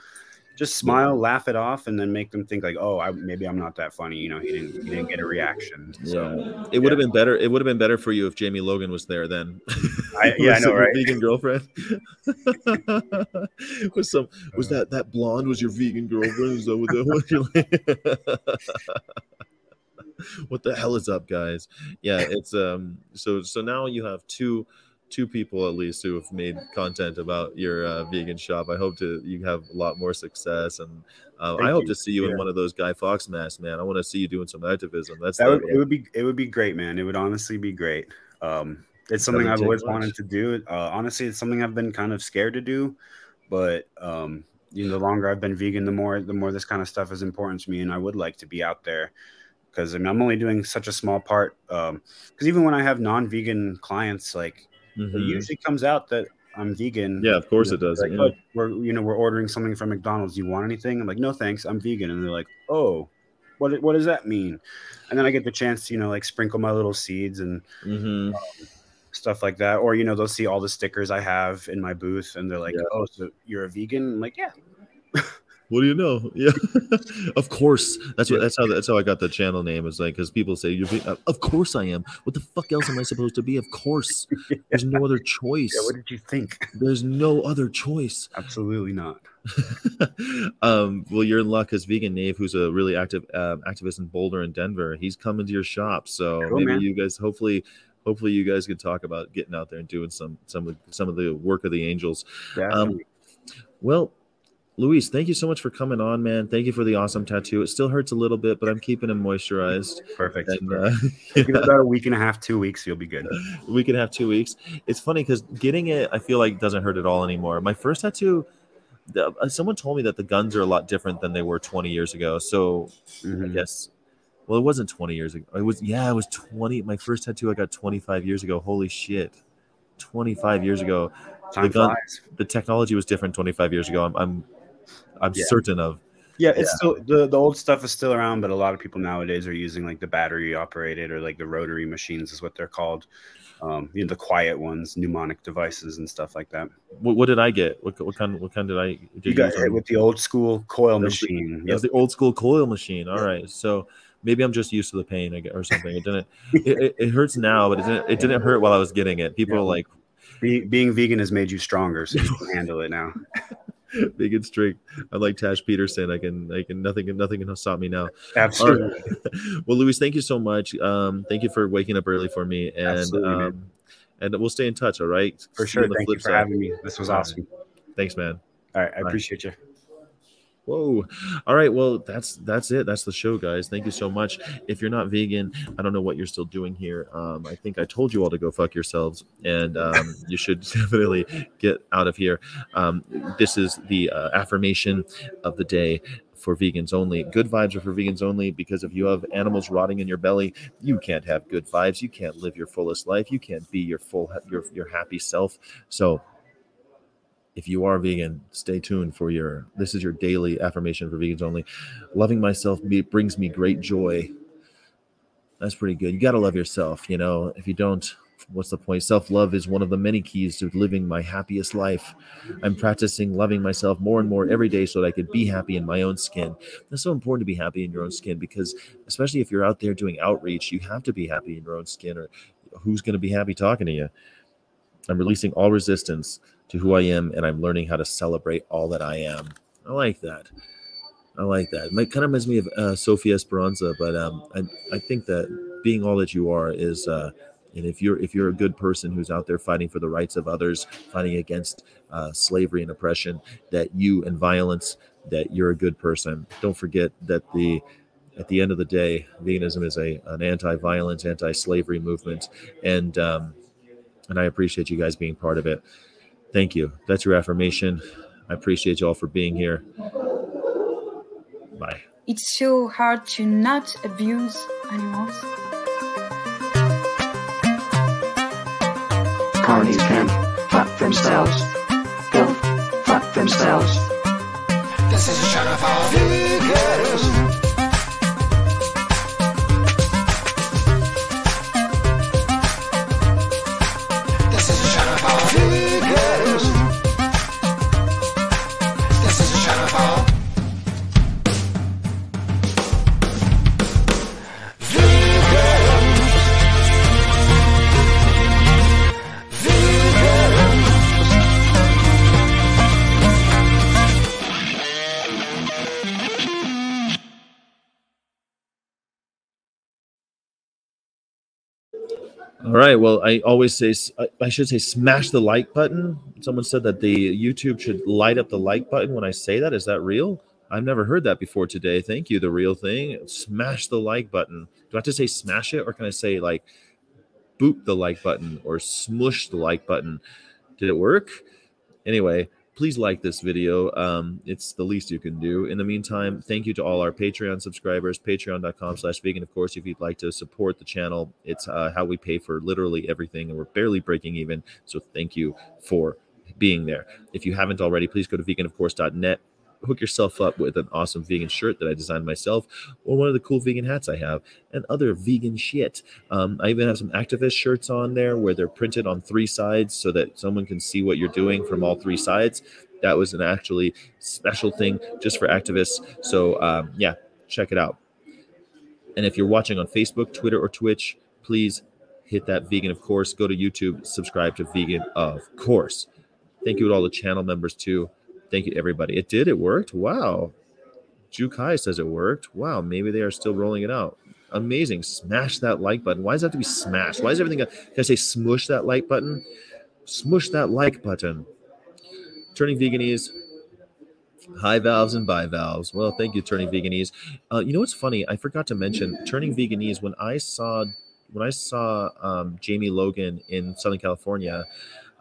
just smile, laugh it off, and then make them think like, oh, I, maybe I'm not that funny. You know, he didn't he didn't get a reaction. So yeah, it would have been better. It would have been better for you if Jamie Logan was there then. I- yeah, I know, right? Vegan girlfriend. was some was that that blonde was your vegan girlfriend? Is that what that was? what the hell is up, guys? Yeah, it's um. So so now you have two two people at least who have made content about your uh, vegan shop. I hope to you have a lot more success, and uh, I hope you. to see you in one of those Guy Fawkes masks, man. I want to see you doing some activism. That's that would it would be it would be great, man. It would honestly be great. Um, it's something I've always much. wanted to do. Uh, honestly, it's something I've been kind of scared to do, but um, you know, the longer I've been vegan, the more the more this kind of stuff is important to me, and I would like to be out there because I mean, I'm only doing such a small part. Because even when I have non-vegan clients, like it Mhm. usually comes out that I'm vegan. Yeah, of course You it does. Like, yeah. "Oh, we're you know we're ordering something from McDonald's. Do you want anything? I'm like, no, thanks. I'm vegan. And they're like, oh, what what does that mean? And then I get the chance to you know like sprinkle my little seeds and Mhm. stuff like that. Or you know they'll see all the stickers I have in my booth, and they're like, Yeah. oh, so you're a vegan? I'm like, yeah. What do you know? Yeah, of course. That's what. That's how. That's how I got the channel name. Is like because people say you're. ve- Of course I am. What the fuck else am I supposed to be? Of course. There's no other choice. Yeah. What did you think? There's no other choice. Absolutely not. um, well, you're in luck because Vegan Nave, who's a really active um, activist in Boulder and Denver, he's coming to your shop. So Cool, maybe man. you guys, hopefully, hopefully you guys can talk about getting out there and doing some some of some of the work of the angels. Um, Well, Luis, thank you so much for coming on, man. Thank you for the awesome tattoo. It still hurts a little bit, but I'm keeping him moisturized. Perfect. And uh, Give it about a week and a half, two weeks, you'll be good. we can have two weeks. It's funny because getting it, I feel like doesn't hurt at all anymore. My first tattoo, the, uh, someone told me that the guns are a lot different than they were 20 years ago. So I Mhm. guess, well, it wasn't 20 years ago. It was, yeah, it was 20. My first tattoo I got 25 years ago. Holy shit. 25 years ago. Time gun- flies. The technology was different 25 years ago. I'm, I'm, I'm Yeah. certain of. Yeah, it's still the, the old stuff is still around, but a lot of people nowadays are using like the battery operated or like the rotary machines is what they're called. Um, you know, the quiet ones, pneumatic devices and stuff like that. What, what did I get? What, what kind? What kind did I? Did You got hit with the old school coil That was the- machine. It was the old school coil machine. All right, so maybe I'm just used to the pain or something. It didn't. it, it, it hurts now, but it didn't. It didn't hurt while I was getting it. People Yeah. are like Be, being vegan has made you stronger, so you can handle it now. big and straight. I'm like Tash Peterson. I can. I can. Nothing. Nothing can stop me now. Absolutely. right. well, Luis, thank you so much. Um, thank you for waking up early for me, and Absolutely, um, and we'll stay in touch. All right. For See sure. Thank you for side. having me. This was awesome. Thanks, man. All right. I Bye. appreciate you. Whoa. All right. Well, that's that's it. That's the show, guys. Thank you so much. If you're not vegan, I don't know what you're still doing here. Um, I think I told you all to go fuck yourselves, and um, you should definitely get out of here. Um, this is the uh, affirmation of the day for vegans only. Good vibes are for vegans only because if you have animals rotting in your belly, you can't have good vibes. You can't live your fullest life. You can't be your full your your happy self. So if you are vegan, stay tuned for your. This is your daily affirmation for vegans only. Loving myself brings me great joy. That's pretty good. You got to love yourself. You know, if you don't, what's the point? Self love is one of the many keys to living my happiest life. I'm practicing loving myself more and more every day so that I could be happy in my own skin. That's so important to be happy in your own skin because, especially if you're out there doing outreach, you have to be happy in your own skin, or who's going to be happy talking to you? I'm releasing all resistance to who I am, and I'm learning how to celebrate all that I am. I like that. I like that. It kind of reminds me of uh, Sophia Esperanza, but um, I, I think that being all that you are is, uh, and if you're if you're a good person who's out there fighting for the rights of others, fighting against uh, slavery and oppression, that you and violence, that you're a good person. Don't forget that the at the end of the day, veganism is a an anti-violence, anti-slavery movement, and um, and I appreciate you guys being part of it. Thank you. That's your affirmation. I appreciate you all for being here. Bye. It's so hard to not abuse animals. Carnies can fuck themselves. Go fuck themselves. This is a channel for Vegans. All right. Well, I always say, I- should say, smash the like button. Someone said that the YouTube should light up the like button when I say that. Is that real? I've never heard that before today. Thank you. The real thing. Smash the like button. Do I have to say smash it or can I say like boop the like button or smush the like button? Did it work? Anyway, please like this video. Um, it's the least you can do. In the meantime, thank you to all our Patreon subscribers, patreon.com slash vegan. Of course, if you'd like to support the channel, it's uh, how we pay for literally everything, and we're barely breaking even. So thank you for being there. If you haven't already, please go to veganofcourse.net. Hook yourself up with an awesome vegan shirt that I designed myself, or one of the cool vegan hats I have, and other vegan shit. Um, I even have some activist shirts on there where they're printed on three sides so that someone can see what you're doing from all three sides. That was an actually special thing just for activists. So um, yeah, check it out. And if you're watching on Facebook, Twitter, or Twitch, please hit that vegan of course. Go to YouTube, subscribe to vegan of course. Thank you to all the channel members too. Thank you everybody. It did. It worked. Wow. Jukai says it worked. Wow. Maybe they are still rolling it out. Amazing. Smash that like button. Why does it have to be smashed? Why is everything? Can I say smush that like button? Smush that like button. Turning veganese. High valves and bivalves. Well, thank you, Turning Veganese. Uh, you know what's funny? I forgot to mention Turning Veganese. When I saw when I saw um, Jamie Logan in Southern California,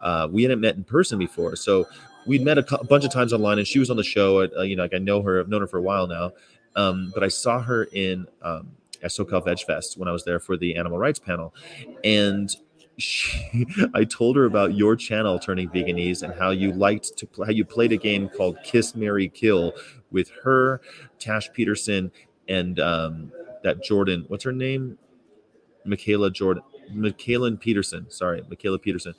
uh, we hadn't met in person before, so we'd met a, a bunch of times online, and she was on the show. Uh, you know, like I know her, I've known her for a while now, um, but I saw her in um, at SoCal Veg Fest when I was there for the animal rights panel, and she, I told her about your channel, Turning Veganese, and how you liked to play, how you played a game called Kiss, Mary, Kill with her, Tash Peterson, and um, that Jordan. What's her name? Michaela Jordan, Mikhaila Peterson. Sorry, Mikhaila Peterson.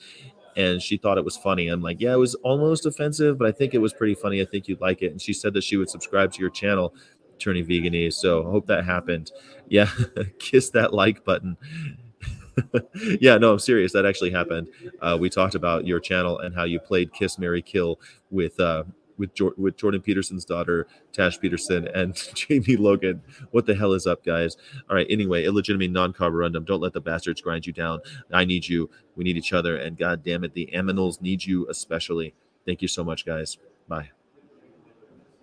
And she thought it was funny. I'm like, yeah, it was almost offensive, but I think it was pretty funny. I think you'd like it. And she said that she would subscribe to your channel, Turning Veganese. So I hope that happened. Yeah, kiss that like button. yeah, no, I'm serious. That actually happened. Uh, we talked about your channel and how you played Kiss Mary Kill with uh, with with Jordan Peterson's daughter Tash Peterson and Jamie Logan. What the hell is up, guys? All right. Anyway, illegitimate non-carborundum. Don't let the bastards grind you down. I need you. We need each other. And God damn it, the aminals need you especially. Thank you so much, guys. Bye.